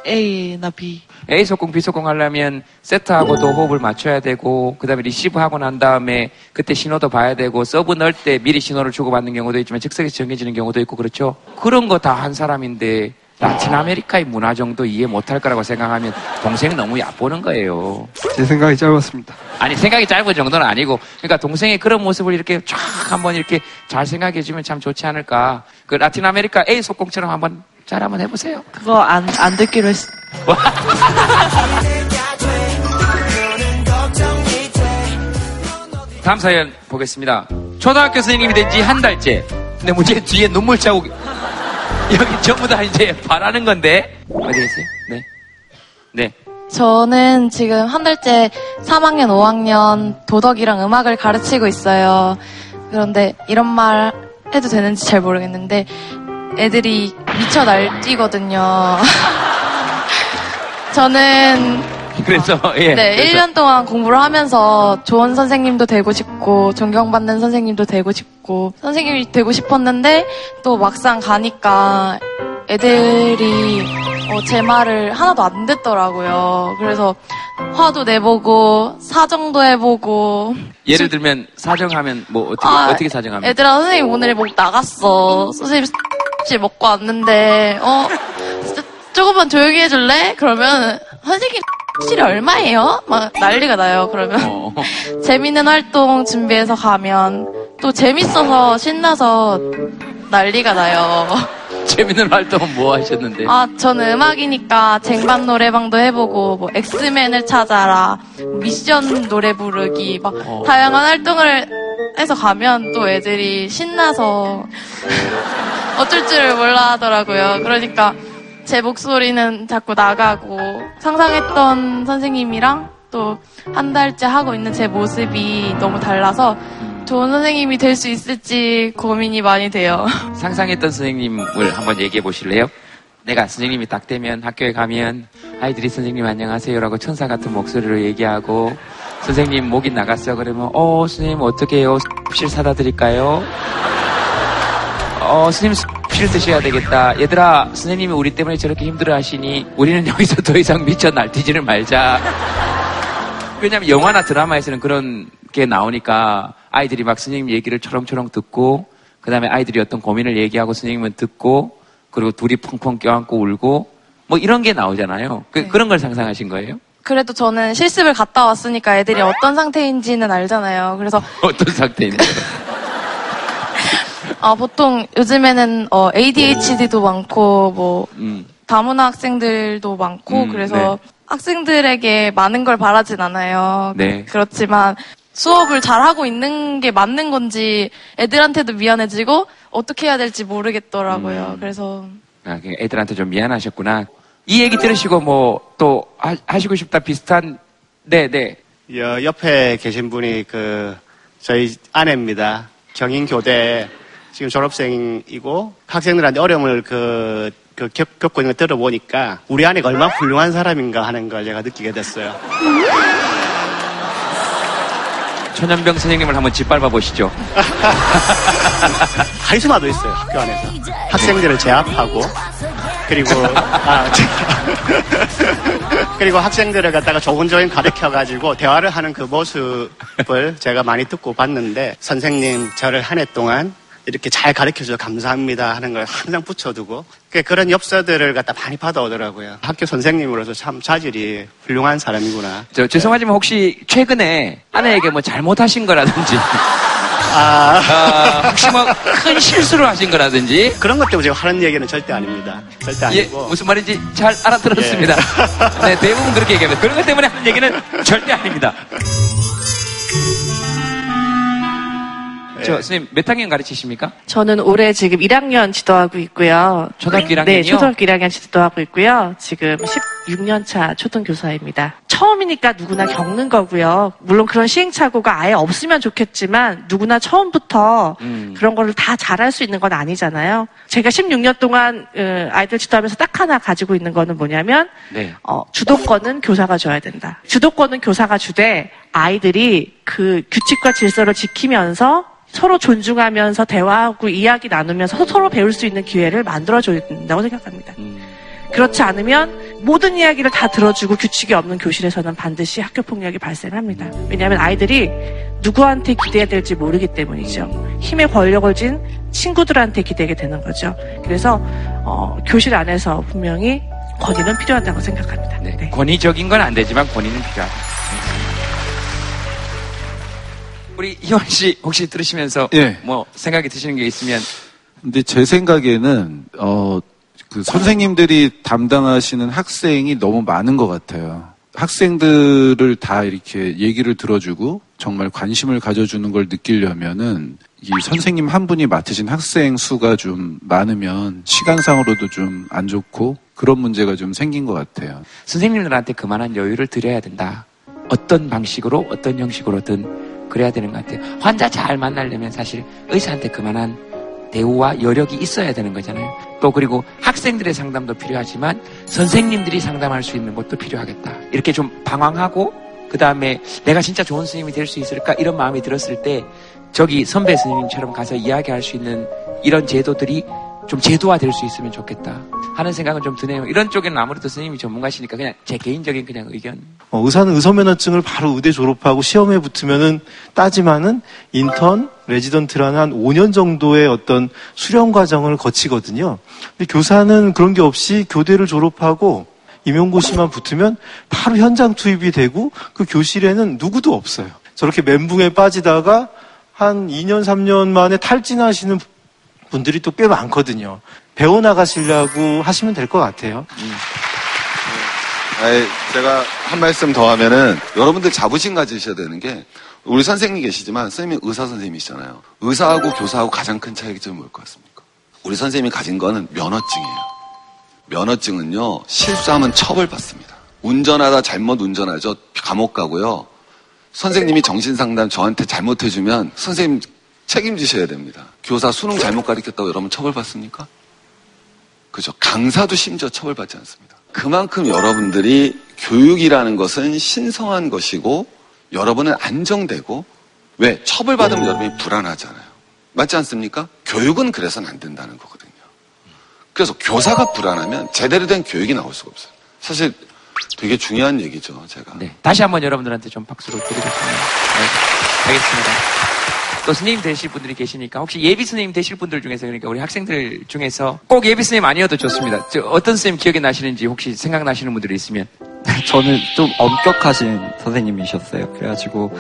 A나 B. A 속공, B 속공 하려면 세터하고도 호흡을 맞춰야 되고 그 다음에 리시브하고 난 다음에 그때 신호도 봐야 되고 서브 넣을 때 미리 신호를 주고받는 경우도 있지만 즉석에서 정해지는 경우도 있고 그렇죠. 그런 거 다 한 사람인데 라틴 아메리카의 문화 정도 이해 못할 거라고 생각하면 동생 너무 얕보는 거예요. 제 생각이 짧았습니다. 아니 생각이 짧은 정도는 아니고 그러니까 동생의 그런 모습을 이렇게 쫙 한번 이렇게 잘 생각해 주면 참 좋지 않을까. 그 라틴 아메리카 A 속공처럼 한번 잘 한번 해보세요. 그거 안, 안 듣기로 했, 다음 사연 보겠습니다. 초등학교 선생님이 된 지 한 달째. 근데 문제 뒤에 눈물 자국. 여기 전부 다 이제 바라는 건데. 어디 계세요? 네. 네. 저는 지금 한 달째 3학년, 5학년 도덕이랑 음악을 가르치고 있어요. 그런데 이런 말 해도 되는지 잘 모르겠는데 애들이 미쳐 날뛰거든요. 저는 그래서 예. 네, 그래서 1년 동안 공부를 하면서 좋은 선생님도 되고 싶고, 존경받는 선생님도 되고 싶고, 선생님이 되고 싶었는데, 또 막상 가니까 애들이 어, 제 말을 하나도 안 듣더라고요. 그래서 화도 내보고, 사정도 해보고, 예를 들면 사정하면 뭐 어떻게 아, 어떻게 사정하면 애들아, 선생님 오늘 목 나갔어. 선생님 씨 먹고 왔는데, 어, 조금만 조용히 해줄래? 그러면, 선생님 실이 얼마예요? 막 난리가 나요, 그러면. 어. 재밌는 활동 준비해서 가면, 또 재밌어서 신나서 난리가 나요. 재밌는 활동은 뭐 하셨는데? 아, 저는 음악이니까 쟁반 노래방도 해보고, 뭐, 엑스맨을 찾아라, 미션 노래 부르기, 막, 어. 다양한 활동을 해서 가면 또 애들이 신나서 어쩔 줄을 몰라 하더라고요. 그러니까 제 목소리는 자꾸 나가고, 상상했던 선생님이랑 또 한 달째 하고 있는 제 모습이 너무 달라서 좋은 선생님이 될 수 있을지 고민이 많이 돼요. 상상했던 선생님을 한번 얘기해 보실래요? 내가 선생님이 딱 되면 학교에 가면 아이들이 선생님 안녕하세요라고 천사 같은 목소리로 얘기하고 선생님 목이 나갔어 그러면 어 선생님 어떻게 해요? 실 사다 드릴까요? 어 선생님 실 드셔야 되겠다. 얘들아 선생님이 우리 때문에 저렇게 힘들어 하시니 우리는 여기서 더 이상 미쳐 날뛰지를 말자. 왜냐면 영화나 드라마에서는 그런 게 나오니까 아이들이 막 선생님 얘기를 초롱초롱 듣고 그 다음에 아이들이 어떤 고민을 얘기하고 선생님은 듣고 그리고 둘이 펑펑 껴안고 울고 뭐 이런 게 나오잖아요. 그, 그런 걸 상상하신 거예요? 그래도 저는 실습을 갔다 왔으니까 애들이 어떤 상태인지는 알잖아요. 그래서 어떤 상태인데? 아, 보통 요즘에는 어, ADHD도 많고 뭐 음. 다문화 학생들도 많고 음, 그래서 학생들에게 많은 걸 바라진 않아요. 네. 그렇지만 수업을 잘 하고 있는 게 맞는 건지 애들한테도 미안해지고 어떻게 해야 될지 모르겠더라고요. 그래서 아, 그 애들한테 좀 미안하셨구나. 이 얘기 들으시고 뭐 또 하시고 싶다 비슷한 네, 네. 여, 옆에 계신 분이 그 저희 아내입니다. 경인 교대 지금 졸업생이고 학생들한테 어려움을 그, 그 겪, 겪고 있는 걸 들어보니까 우리 아내가 얼마나 훌륭한 사람인가 하는 걸 제가 느끼게 됐어요. 천연병 선생님을 한번 짓밟아 보시죠. 카리스마도 있어요 학교 안에서 학생들을 제압하고 그리고 아, 그리고 학생들을 갖다가 조근조근 가르쳐 가지고 대화를 하는 그 모습을 제가 많이 듣고 봤는데 선생님 저를 한 해 동안 이렇게 잘 가르쳐 줘서 감사합니다 하는 걸 항상 붙여두고 그 그런 엽서들을 갖다 많이 받아오더라고요 학교 선생님으로서 참 자질이 훌륭한 사람이구나 저 죄송하지만 혹시 최근에 아내에게 뭐 잘못하신 거라든지 아, 혹시 뭐 큰 실수를 하신 거라든지 그런 것 때문에 제가 하는 얘기는 절대 아닙니다. 절대 예, 아니고. 무슨 말인지 잘 알아들었습니다. 네, 대부분 그렇게 얘기합니다. 그런 것 때문에 하는 얘기는 절대 아닙니다. 저 선생님 몇 학년 가르치십니까? 저는 올해 지금 1학년 지도하고 있고요. 초등학교 1학년이요? 네, 초등학교 1학년 지도하고 있고요. 지금 16년 차 초등교사입니다. 처음이니까 누구나 겪는 거고요. 물론 그런 시행착오가 아예 없으면 좋겠지만 누구나 처음부터 음. 그런 거를 다 잘할 수 있는 건 아니잖아요. 제가 16년 동안 어, 아이들 지도하면서 딱 하나 가지고 있는 거는 뭐냐면 네. 어, 주도권은 교사가 줘야 된다. 주도권은 교사가 주되 아이들이 그 규칙과 질서를 지키면서 서로 존중하면서 대화하고 이야기 나누면서 서로 배울 수 있는 기회를 만들어줘야 된다고 생각합니다. 그렇지 않으면 모든 이야기를 다 들어주고 규칙이 없는 교실에서는 반드시 학교 폭력이 발생합니다. 왜냐하면 아이들이 누구한테 기대야 될지 모르기 때문이죠. 힘의 권력을 쥔 친구들한테 기대게 되는 거죠. 그래서 어, 교실 안에서 분명히 권위는 필요하다고 생각합니다. 네. 권위적인 건 안 되지만 권위는 필요하다. 우리 희원 씨 혹시 들으시면서 예. 뭐 생각이 드시는 게 있으면 근데 제 생각에는 어, 그 선생님들이 담당하시는 학생이 너무 많은 것 같아요. 학생들을 다 이렇게 얘기를 들어주고 정말 관심을 가져주는 걸 느끼려면은 이 선생님 한 분이 맡으신 학생 수가 좀 많으면 시간상으로도 좀 안 좋고 그런 문제가 좀 생긴 것 같아요. 선생님들한테 그만한 여유를 드려야 된다. 어떤 방식으로 어떤 형식으로든 그래야 되는 것 같아요. 환자 잘 만나려면 사실 의사한테 그만한 대우와 여력이 있어야 되는 거잖아요. 또 그리고 학생들의 상담도 필요하지만 선생님들이 상담할 수 있는 것도 필요하겠다. 이렇게 좀 방황하고 그 다음에 내가 진짜 좋은 스님이 될 수 있을까 이런 마음이 들었을 때 저기 선배 스님처럼 가서 이야기할 수 있는 이런 제도들이 좀 제도화 될 수 있으면 좋겠다 하는 생각은 좀 드네요. 이런 쪽에는 아무래도 스님이 전문가시니까 그냥 제 개인적인 그냥 의견. 어, 의사는 의사면허증을 바로 의대 졸업하고 시험에 붙으면은 따지만은 인턴, 레지던트라는 한 5년 정도의 어떤 수련 과정을 거치거든요. 근데 교사는 그런 게 없이 교대를 졸업하고 임용고시만 붙으면 바로 현장 투입이 되고 그 교실에는 누구도 없어요. 저렇게 멘붕에 빠지다가 한 2년, 3년 만에 탈진하시는 분들이 또 꽤 많거든요. 배워나가시려고 하시면 될 것 같아요. 아이, 제가 한 말씀 더 하면은 여러분들 자부심 가지셔야 되는 게 우리 선생님 계시지만 선생님이 의사 선생님이시잖아요. 의사하고 교사하고 가장 큰 차이점이 뭘 것 같습니까? 우리 선생님이 가진 거는 면허증이에요. 면허증은요, 실수하면 처벌받습니다. 운전하다 잘못 운전하죠. 감옥 가고요. 선생님이 정신상담 저한테 잘못해주면 선생님 책임지셔야 됩니다. 교사 수능 잘못 가르쳤다고 여러분 처벌받습니까? 그죠. 강사도 심지어 처벌받지 않습니다. 그만큼 여러분들이 교육이라는 것은 신성한 것이고 여러분은 안정되고 왜? 처벌받으면 여러분이 불안하잖아요. 맞지 않습니까? 교육은 그래서는 안 된다는 거거든요. 그래서 교사가 불안하면 제대로 된 교육이 나올 수가 없어요. 사실 되게 중요한 얘기죠, 제가. 네. 다시 한번 여러분들한테 좀 박수를 드리겠습니다. 네. 알겠습니다. 또 스님 되실 분들이 계시니까 혹시 예비 스님 되실 분들 중에서 그러니까 우리 학생들 중에서 꼭 예비 스님 아니어도 좋습니다. 저 어떤 스님 기억에 나시는지 혹시 생각나시는 분들이 있으면 저는 좀 엄격하신 선생님이셨어요. 그래가지고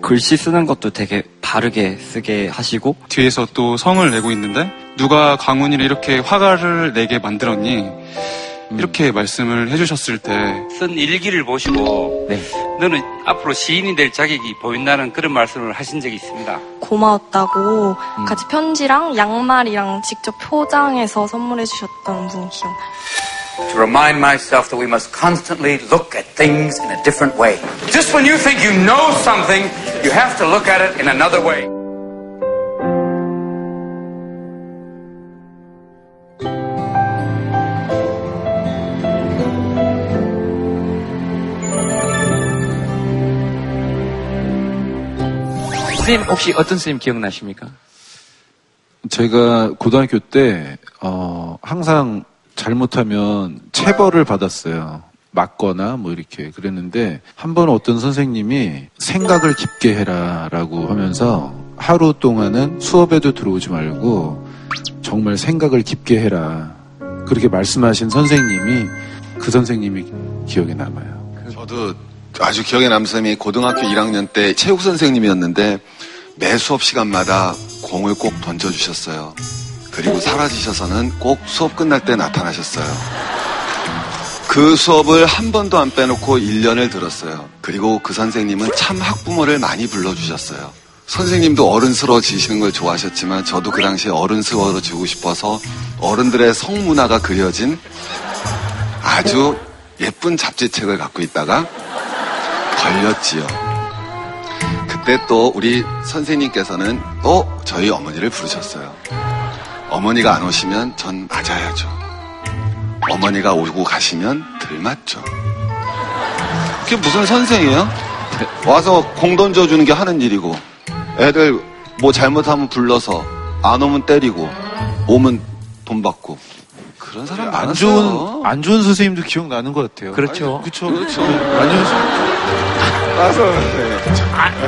글씨 쓰는 것도 되게 바르게 쓰게 하시고 뒤에서 또 성을 내고 있는데 누가 강훈이를 이렇게 화가를 내게 만들었니? 이렇게 말씀을 해주셨을 때 쓴 일기를 보시고 너는 앞으로 시인이 될 자격이 보인다는 그런 말씀을 하신 적이 있습니다. 고마웠다고 같이 편지랑 양말이랑 직접 포장해서 선물해 주셨던 분이 기억나요. To remind myself that we must constantly look at things in a different way. Just when you think you know something, you have to look at it in another way. 스님 혹시 어떤 스님 기억나십니까? 제가 고등학교 때, 어, 항상 잘못하면 체벌을 받았어요. 맞거나 뭐 이렇게 그랬는데 한 번 어떤 선생님이 생각을 깊게 해라 라고 하면서 하루 동안은 수업에도 들어오지 말고 정말 생각을 깊게 해라 그렇게 말씀하신 선생님이 그 선생님이 기억에 남아요. 저도 아주 기억에 남는 선생님이 고등학교 1학년 때 체육 선생님이었는데 매 수업 시간마다 공을 꼭 던져주셨어요. 그리고 사라지셔서는 꼭 수업 끝날 때 나타나셨어요. 그 수업을 한 번도 안 빼놓고 1년을 들었어요. 그리고 그 선생님은 참 학부모를 많이 불러주셨어요. 선생님도 어른스러워지시는 걸 좋아하셨지만 저도 그 당시에 어른스러워지고 싶어서 어른들의 성문화가 그려진 아주 예쁜 잡지책을 갖고 있다가 걸렸지요. 그때 또 우리 선생님께서는 또 저희 어머니를 부르셨어요. 어머니가 안 오시면 전 맞아야죠. 어머니가 오고 가시면 들 맞죠. 그게 무슨 선생이에요? 와서 공 던져주는 게 하는 일이고 애들 뭐 잘못하면 불러서 안 오면 때리고 오면 돈 받고 그런 사람 많았어요. 안 좋은 안 좋은 선생님도 기억나는 것 같아요. 그렇죠. 그렇죠. 그렇죠. 안 좋은 따서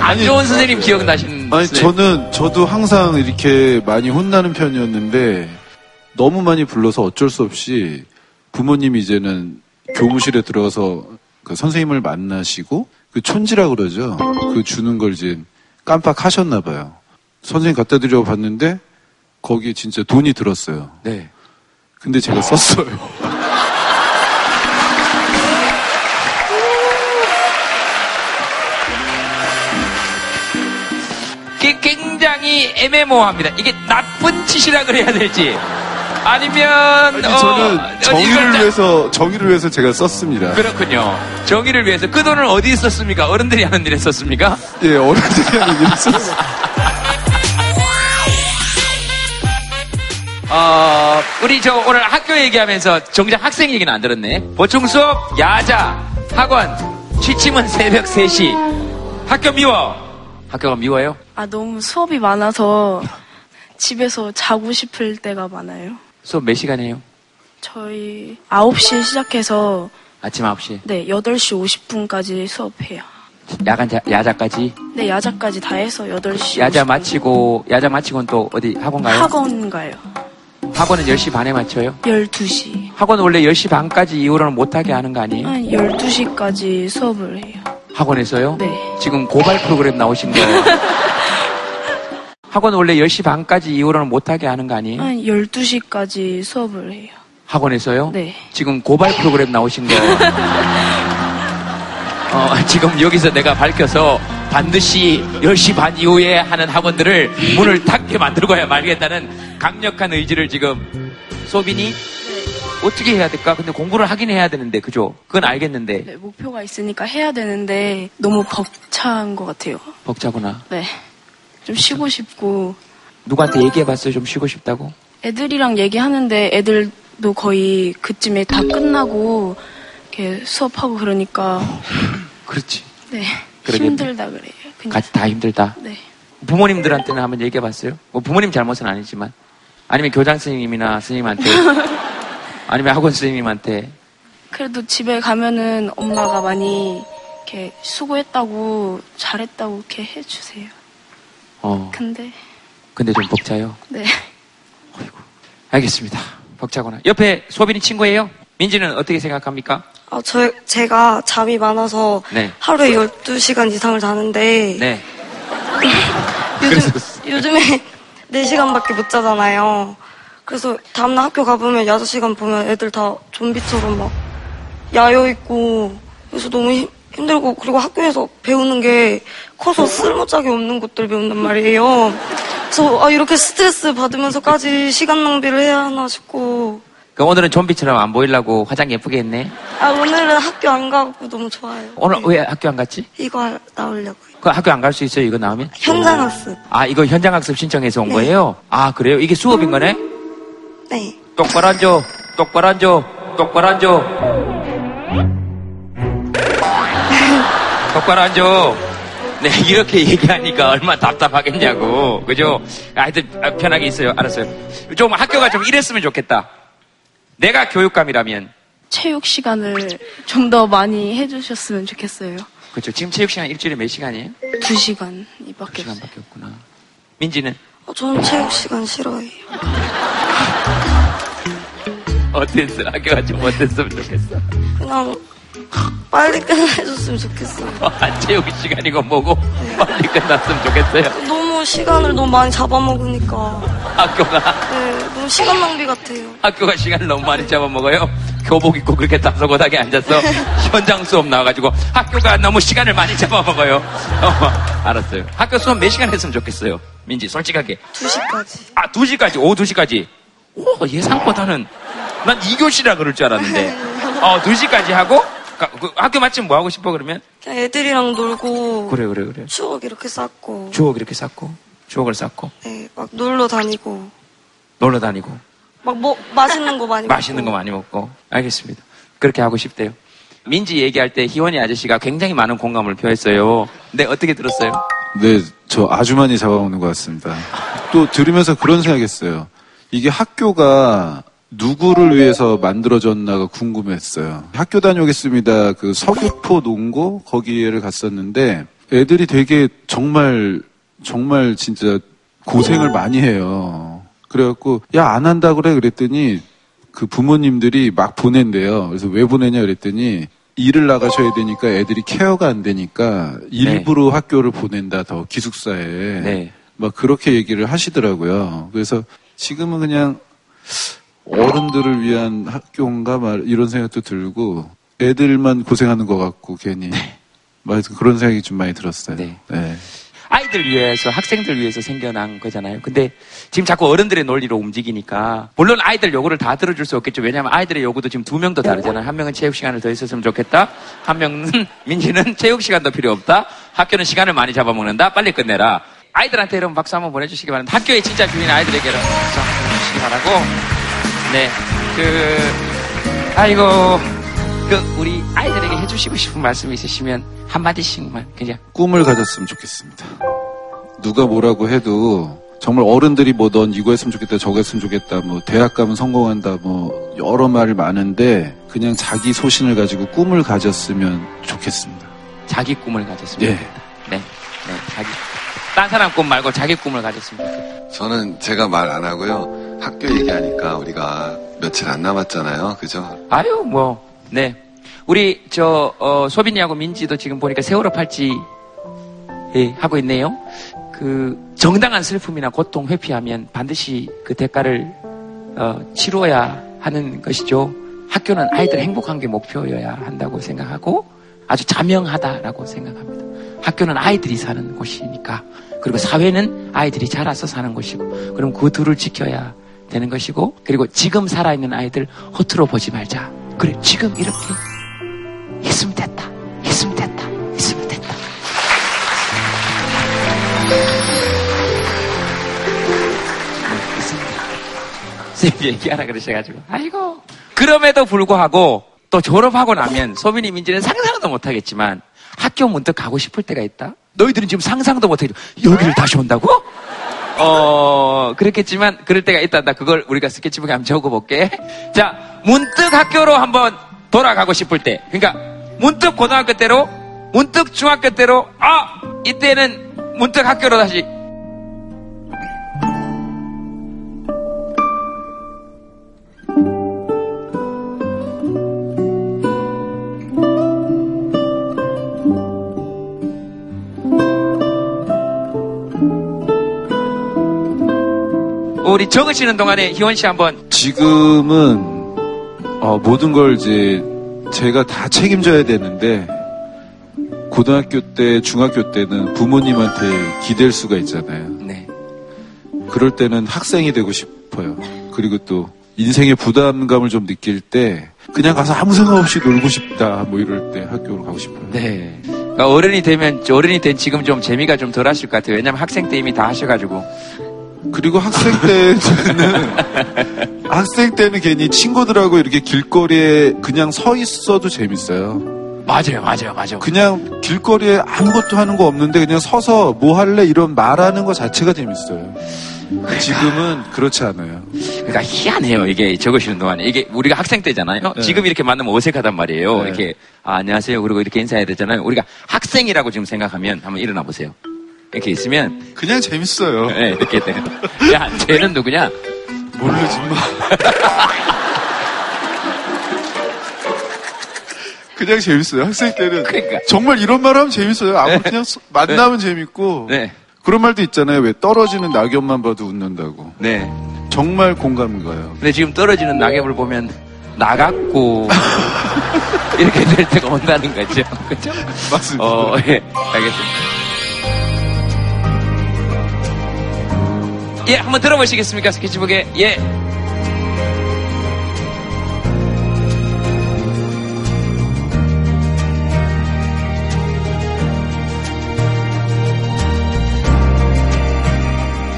안 좋은 선생님 기억나시는 아니 선생님? 저는 저도 항상 이렇게 많이 혼나는 편이었는데 너무 많이 불러서 어쩔 수 없이 부모님이 이제는 교무실에 들어가서 그 선생님을 만나시고 그 촌지라 그러죠. 그 주는 걸 이제 깜빡하셨나 봐요. 선생님 갖다 드려 봤는데 거기 진짜 돈이 들었어요. 네. 근데 제가 썼어요. 굉장히 애매모호합니다. 이게 나쁜 짓이라 그래야 될지 아니면 아니, 저는 어, 정의를 이걸 다- 위해서 정의를 위해서 제가 썼습니다. 그렇군요. 정의를 위해서 그 돈을 어디에 썼습니까? 어른들이 하는 일에 썼습니까? 예, 어른들이 하는 일을 썼어요. 어, 우리 저 오늘 학교 얘기하면서 정작 학생 얘기는 안 들었네. 보충 수업, 야자, 학원, 취침은 새벽 3시. 학교 미워. 학교가 미워요? 아, 너무 수업이 많아서 집에서 자고 싶을 때가 많아요. 수업 몇 시간이에요? 저희 9시에 시작해서 아침 9시. 네, 8시 50분까지 수업해요. 야간 자, 야자까지. 네, 야자까지 다 해서 8시. 야자 마치고, 야자 마치고는 또 어디 학원 가요? 학원 가요. 학원은 10시 반에 마쳐요? 12시. 학원 원래 10시 반까지 이후로는 못하게 하는 거 아니에요? 한 12시까지 수업을 해요. 학원에서요? 네. 지금 고발 프로그램 나오신 거예요? 학원 원래 10시 반까지 이후로는 못하게 하는 거 아니에요? 한 12시까지 수업을 해요. 학원에서요? 네. 지금 고발 프로그램 나오신 거예요? 어, 지금 여기서 내가 밝혀서 반드시 10시 반 이후에 하는 학원들을 문을 닫게 만들고야 말겠다는 강력한 의지를 지금 소빈이 어떻게 해야 될까? 근데 공부를 하긴 해야 되는데, 그죠? 그건 알겠는데. 네, 목표가 있으니까 해야 되는데 너무 벅찬 것 같아요. 벅차구나. 네. 좀 쉬고 싶고 누구한테 얘기해봤어요? 좀 쉬고 싶다고? 애들이랑 얘기하는데 애들도 거의 그쯤에 다 끝나고 이렇게 수업하고 그러니까 그렇지. 네 그러겠네. 힘들다 그래요. 그냥 같이 다 힘들다. 네. 부모님들한테는 한번 얘기해봤어요? 뭐 부모님 잘못은 아니지만. 아니면 교장 선생님이나 스님한테. 아니면 학원 선생님한테. 그래도 집에 가면은 엄마가 많이 이렇게 수고했다고 잘했다고 이렇게 해주세요. 어. 근데 근데 좀 벅차요. 네 알겠습니다. 벅차구나. 옆에 소빈이 친구예요? 민지는 어떻게 생각합니까? 아, 어, 저, 제가 잠이 많아서 네. 하루에 12시간 이상을 자는데 네. 요즘, 요즘에 4시간밖에 못 자잖아요. 그래서 다음날 학교 가보면 6시간 보면 애들 다 좀비처럼 막 야여 있고 그래서 너무 힘, 힘들고 그리고 학교에서 배우는 게 커서 쓸모짝이 없는 것들 배운단 말이에요. 그래서 아, 이렇게 스트레스 받으면서까지 시간 낭비를 해야 하나 싶고 그 오늘은 좀비처럼 안 보이려고 화장 예쁘게 했네. 아 오늘은 학교 안 가고 너무 좋아요. 오늘 왜 학교 안 갔지? 이거 할- 나오려고 그 학교 안 갈 수 있어요? 이거 나오면? 현장 학습. 아, 이거 현장 학습 신청해서 온 네. 거예요? 아, 그래요? 이게 수업인 거네? 네. 똑바로 앉아. 똑바로 앉아. 똑바로 앉아. 똑바로 앉아. 네, 이렇게 얘기하니까 얼마나 답답하겠냐고. 그죠? 하여튼 아, 편하게 있어요. 알았어요. 좀 학교가 좀 이랬으면 좋겠다. 내가 교육감이라면. 체육 시간을 좀 더 많이 해주셨으면 좋겠어요. 그렇죠. 지금 체육 시간 일주일에 몇 시간이에요? 두 시간 이밖에 없어요. 시간밖에 없구나. 민지는 어, 저는 체육 시간 싫어해요. 어땠어? 학교가 좀 어땠으면 좋겠어. 그냥 빨리 끝내줬으면 좋겠어 요. 아, 체육 시간이고 뭐고 빨리 끝났으면 좋겠어요. 너무 시간을 너무 많이 잡아먹으니까 학교가 네, 너무 시간 낭비 같아요. 학교가 시간을 너무 많이 잡아먹어요. 교복 입고 그렇게 답석고닥에 앉아서 현장 수업 나와가지고 학교가 너무 시간을 많이 잡아먹어요. 어, 알았어요. 학교 수업 몇 시간 했으면 좋겠어요. 민지 솔직하게. 2시까지. 아 2시까지 오후 2시까지. 오 예상보다는 난 2교시라 그럴 줄 알았는데 어 2시까지 하고 가- 그 학교 마치면 뭐 하고 싶어 그러면? 그냥 애들이랑 놀고 그래 그래 그래. 추억 이렇게 쌓고 추억 이렇게 쌓고 추억을 쌓고 네, 막 놀러 다니고 놀러 다니고 막 뭐 맛있는 거 많이 맛있는 거 많이 먹고 알겠습니다. 그렇게 하고 싶대요. 민지 얘기할 때 희원이 아저씨가 굉장히 많은 공감을 표했어요. 네 어떻게 들었어요? 네, 저 아주 많이 잡아먹는 것 같습니다. 또 들으면서 그런 생각했어요. 이게 학교가 누구를 위해서 만들어졌나가 궁금했어요. 학교 다녀오겠습니다. 그 서귀포 농고 거기를 갔었는데 애들이 되게 정말 정말 진짜 고생을 많이 해요. 그래갖고 야 안 한다 그래 그랬더니 그 부모님들이 막 보낸대요. 그래서 왜 보내냐 그랬더니 일을 나가셔야 되니까 애들이 케어가 안 되니까 일부러 학교를 보낸다 더 기숙사에 네. 막 그렇게 얘기를 하시더라고요. 그래서 지금은 그냥 어른들을 위한 학교인가 말 이런 생각도 들고 애들만 고생하는 것 같고 괜히 막 그런 생각이 좀 많이 들었어요. 네. 아이들 위해서 학생들 위해서 생겨난 거잖아요. 근데 지금 자꾸 어른들의 논리로 움직이니까 물론 아이들 요구를 다 들어줄 수 없겠죠. 왜냐하면 아이들의 요구도 지금 두 명도 다르잖아요. 한 명은 체육 시간을 더 있었으면 좋겠다. 한 명은 민지는 체육 시간도 필요 없다. 학교는 시간을 많이 잡아먹는다. 빨리 끝내라. 아이들한테 여러분 박수 한번 보내주시기 바랍니다. 학교에 진짜 주인 아이들에게 여러분 박수 한번 보내주시기 바라고. 네, 그 아이고 그 우리 아이들에게 해주시고 싶은 말씀 있으시면 한 마디씩만 그냥 꿈을 가졌으면 좋겠습니다. 누가 뭐라고 해도 정말 어른들이 뭐 넌 이거 했으면 좋겠다 저거 했으면 좋겠다 뭐 대학 가면 성공한다 뭐 여러 말이 많은데 그냥 자기 소신을 가지고 꿈을 가졌으면 좋겠습니다. 자기 꿈을 가졌으면 예. 좋겠다. 네, 네, 자기 딴 사람 꿈 말고 자기 꿈을 가졌으면 좋겠다. 저는 제가 말 안 하고요. 학교 얘기하니까 우리가 며칠 안 남았잖아요. 그죠? 아유 뭐 네. 우리 저 어, 소빈이하고 민지도 지금 보니까 세월호 팔찌 예, 하고 있네요. 그 정당한 슬픔이나 고통 회피하면 반드시 그 대가를 어, 치루어야 하는 것이죠. 학교는 아이들 행복한 게 목표여야 한다고 생각하고 아주 자명하다라고 생각합니다. 학교는 아이들이 사는 곳이니까 그리고 사회는 아이들이 자라서 사는 곳이고 그럼 그 둘을 지켜야 되는 것이고 그리고 지금 살아있는 아이들 허투루 보지 말자. 그래 지금 이렇게 했으면 됐다. 했으면 됐다. 했으면 됐다. 네, 있습니다. 선생님 얘기하라 그러셔가지고 아이고 그럼에도 불구하고 또 졸업하고 나면 소민이 민지는 상상도 못하겠지만 학교 문득 가고 싶을 때가 있다. 너희들은 지금 상상도 못하겠 여기를 다시 온다고? 어 그렇겠지만 그럴 때가 있다. 나 그걸 우리가 스케치북에 한번 적어볼게. 자 문득 학교로 한번 돌아가고 싶을 때, 그러니까 문득 고등학교 때로, 문득 중학교 때로, 아 이때는 문득 학교로 다시 우리 적으시는 동안에 희원 씨 한번 지금은 어, 모든 걸 이제 제가 다 책임져야 되는데 고등학교 때, 중학교 때는 부모님한테 기댈 수가 있잖아요. 네. 그럴 때는 학생이 되고 싶어요. 그리고 또 인생의 부담감을 좀 느낄 때 그냥 가서 아무 생각 없이 놀고 싶다 뭐 이럴 때 학교로 가고 싶어요. 네. 그러니까 어른이 되면 어른이 된 지금 좀 재미가 좀 덜 하실 것 같아요. 왜냐면 학생 때 이미 다 하셔가지고. 그리고 학생 때는 학생 때는 괜히 친구들하고 이렇게 길거리에 그냥 서 있어도 재밌어요. 맞아요, 맞아요, 맞아요. 그냥 길거리에 아무것도 하는 거 없는데 그냥 서서 뭐 할래 이런 말하는 거 자체가 재밌어요. 지금은 그렇지 않아요. 그러니까 희한해요. 이게 적으시는 동안에 이게 우리가 학생 때잖아요. 네. 지금 이렇게 만나면 어색하단 말이에요. 네. 이렇게 아, 안녕하세요. 그리고 이렇게 인사해야 되잖아요. 우리가 학생이라고 지금 생각하면 한번 일어나 보세요. 이렇게 있으면 그냥 재밌어요. 네, 이렇게 돼요. 야, 쟤는 누구냐? 모르지 마. 그냥 재밌어요. 학생 때는 그러니까. 정말 이런 말 하면 재밌어요. 아무 그냥 소- 만나면 재밌고 네. 그런 말도 있잖아요. 왜 떨어지는 낙엽만 봐도 웃는다고. 네. 정말 공감 가요. 근데 지금 떨어지는 낙엽을 보면 나갔고 이렇게 될 때가 온다는 거죠. 그죠? 맞습니다. 어, 예. 알겠습니다. 예, 한번 들어보시겠습니까? 스케치북에. 예.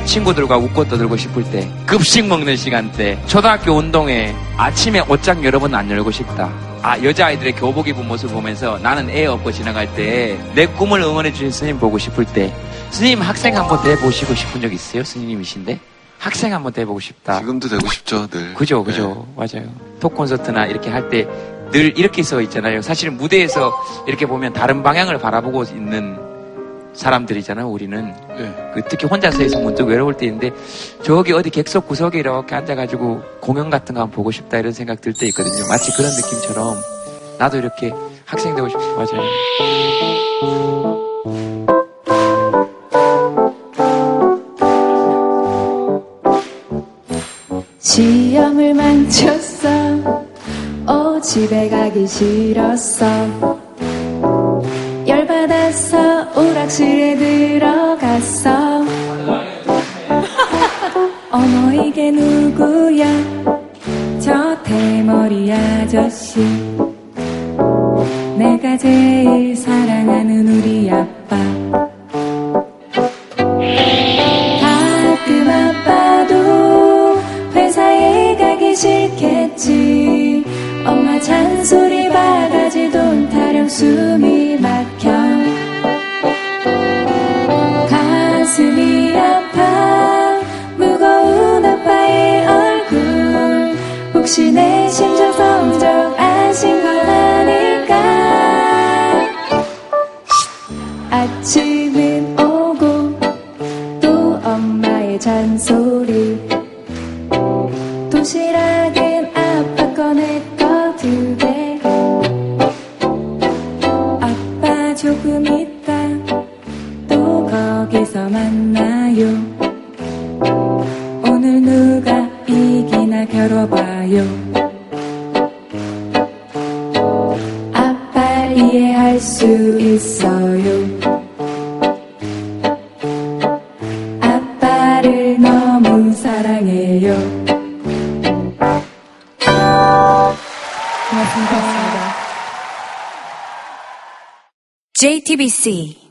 친구들과 웃고 떠들고 싶을 때, 급식 먹는 시간대, 초등학교 운동회, 아침에 옷장 여러 번 안 열고 싶다. 아, 여자아이들의 교복 입은 모습 보면서 나는 애 없고 지나갈 때, 내 꿈을 응원해 주신 스님 보고 싶을 때, 스님 학생 한번 돼보시고 싶은 적 있어요? 스님이신데? 학생 한번 돼보고 싶다. 지금도 되고 싶죠, 늘. 그죠, 그죠. 맞아요. 톡 콘서트나 이렇게 할 때 늘 이렇게 서 있잖아요. 사실은 무대에서 이렇게 보면 다른 방향을 바라보고 있는 사람들이잖아요, 우리는. 그 특히 혼자 서 있으면 문득 외로울 때 있는데, 저기 어디 객석 구석에 이렇게 앉아가지고 공연 같은 거 한번 보고 싶다 이런 생각 들 때 있거든요. 마치 그런 느낌처럼 나도 이렇게 학생 되고 싶어. 맞아요. 시험을 망쳤어. 오 집에 가기 싫었어 see?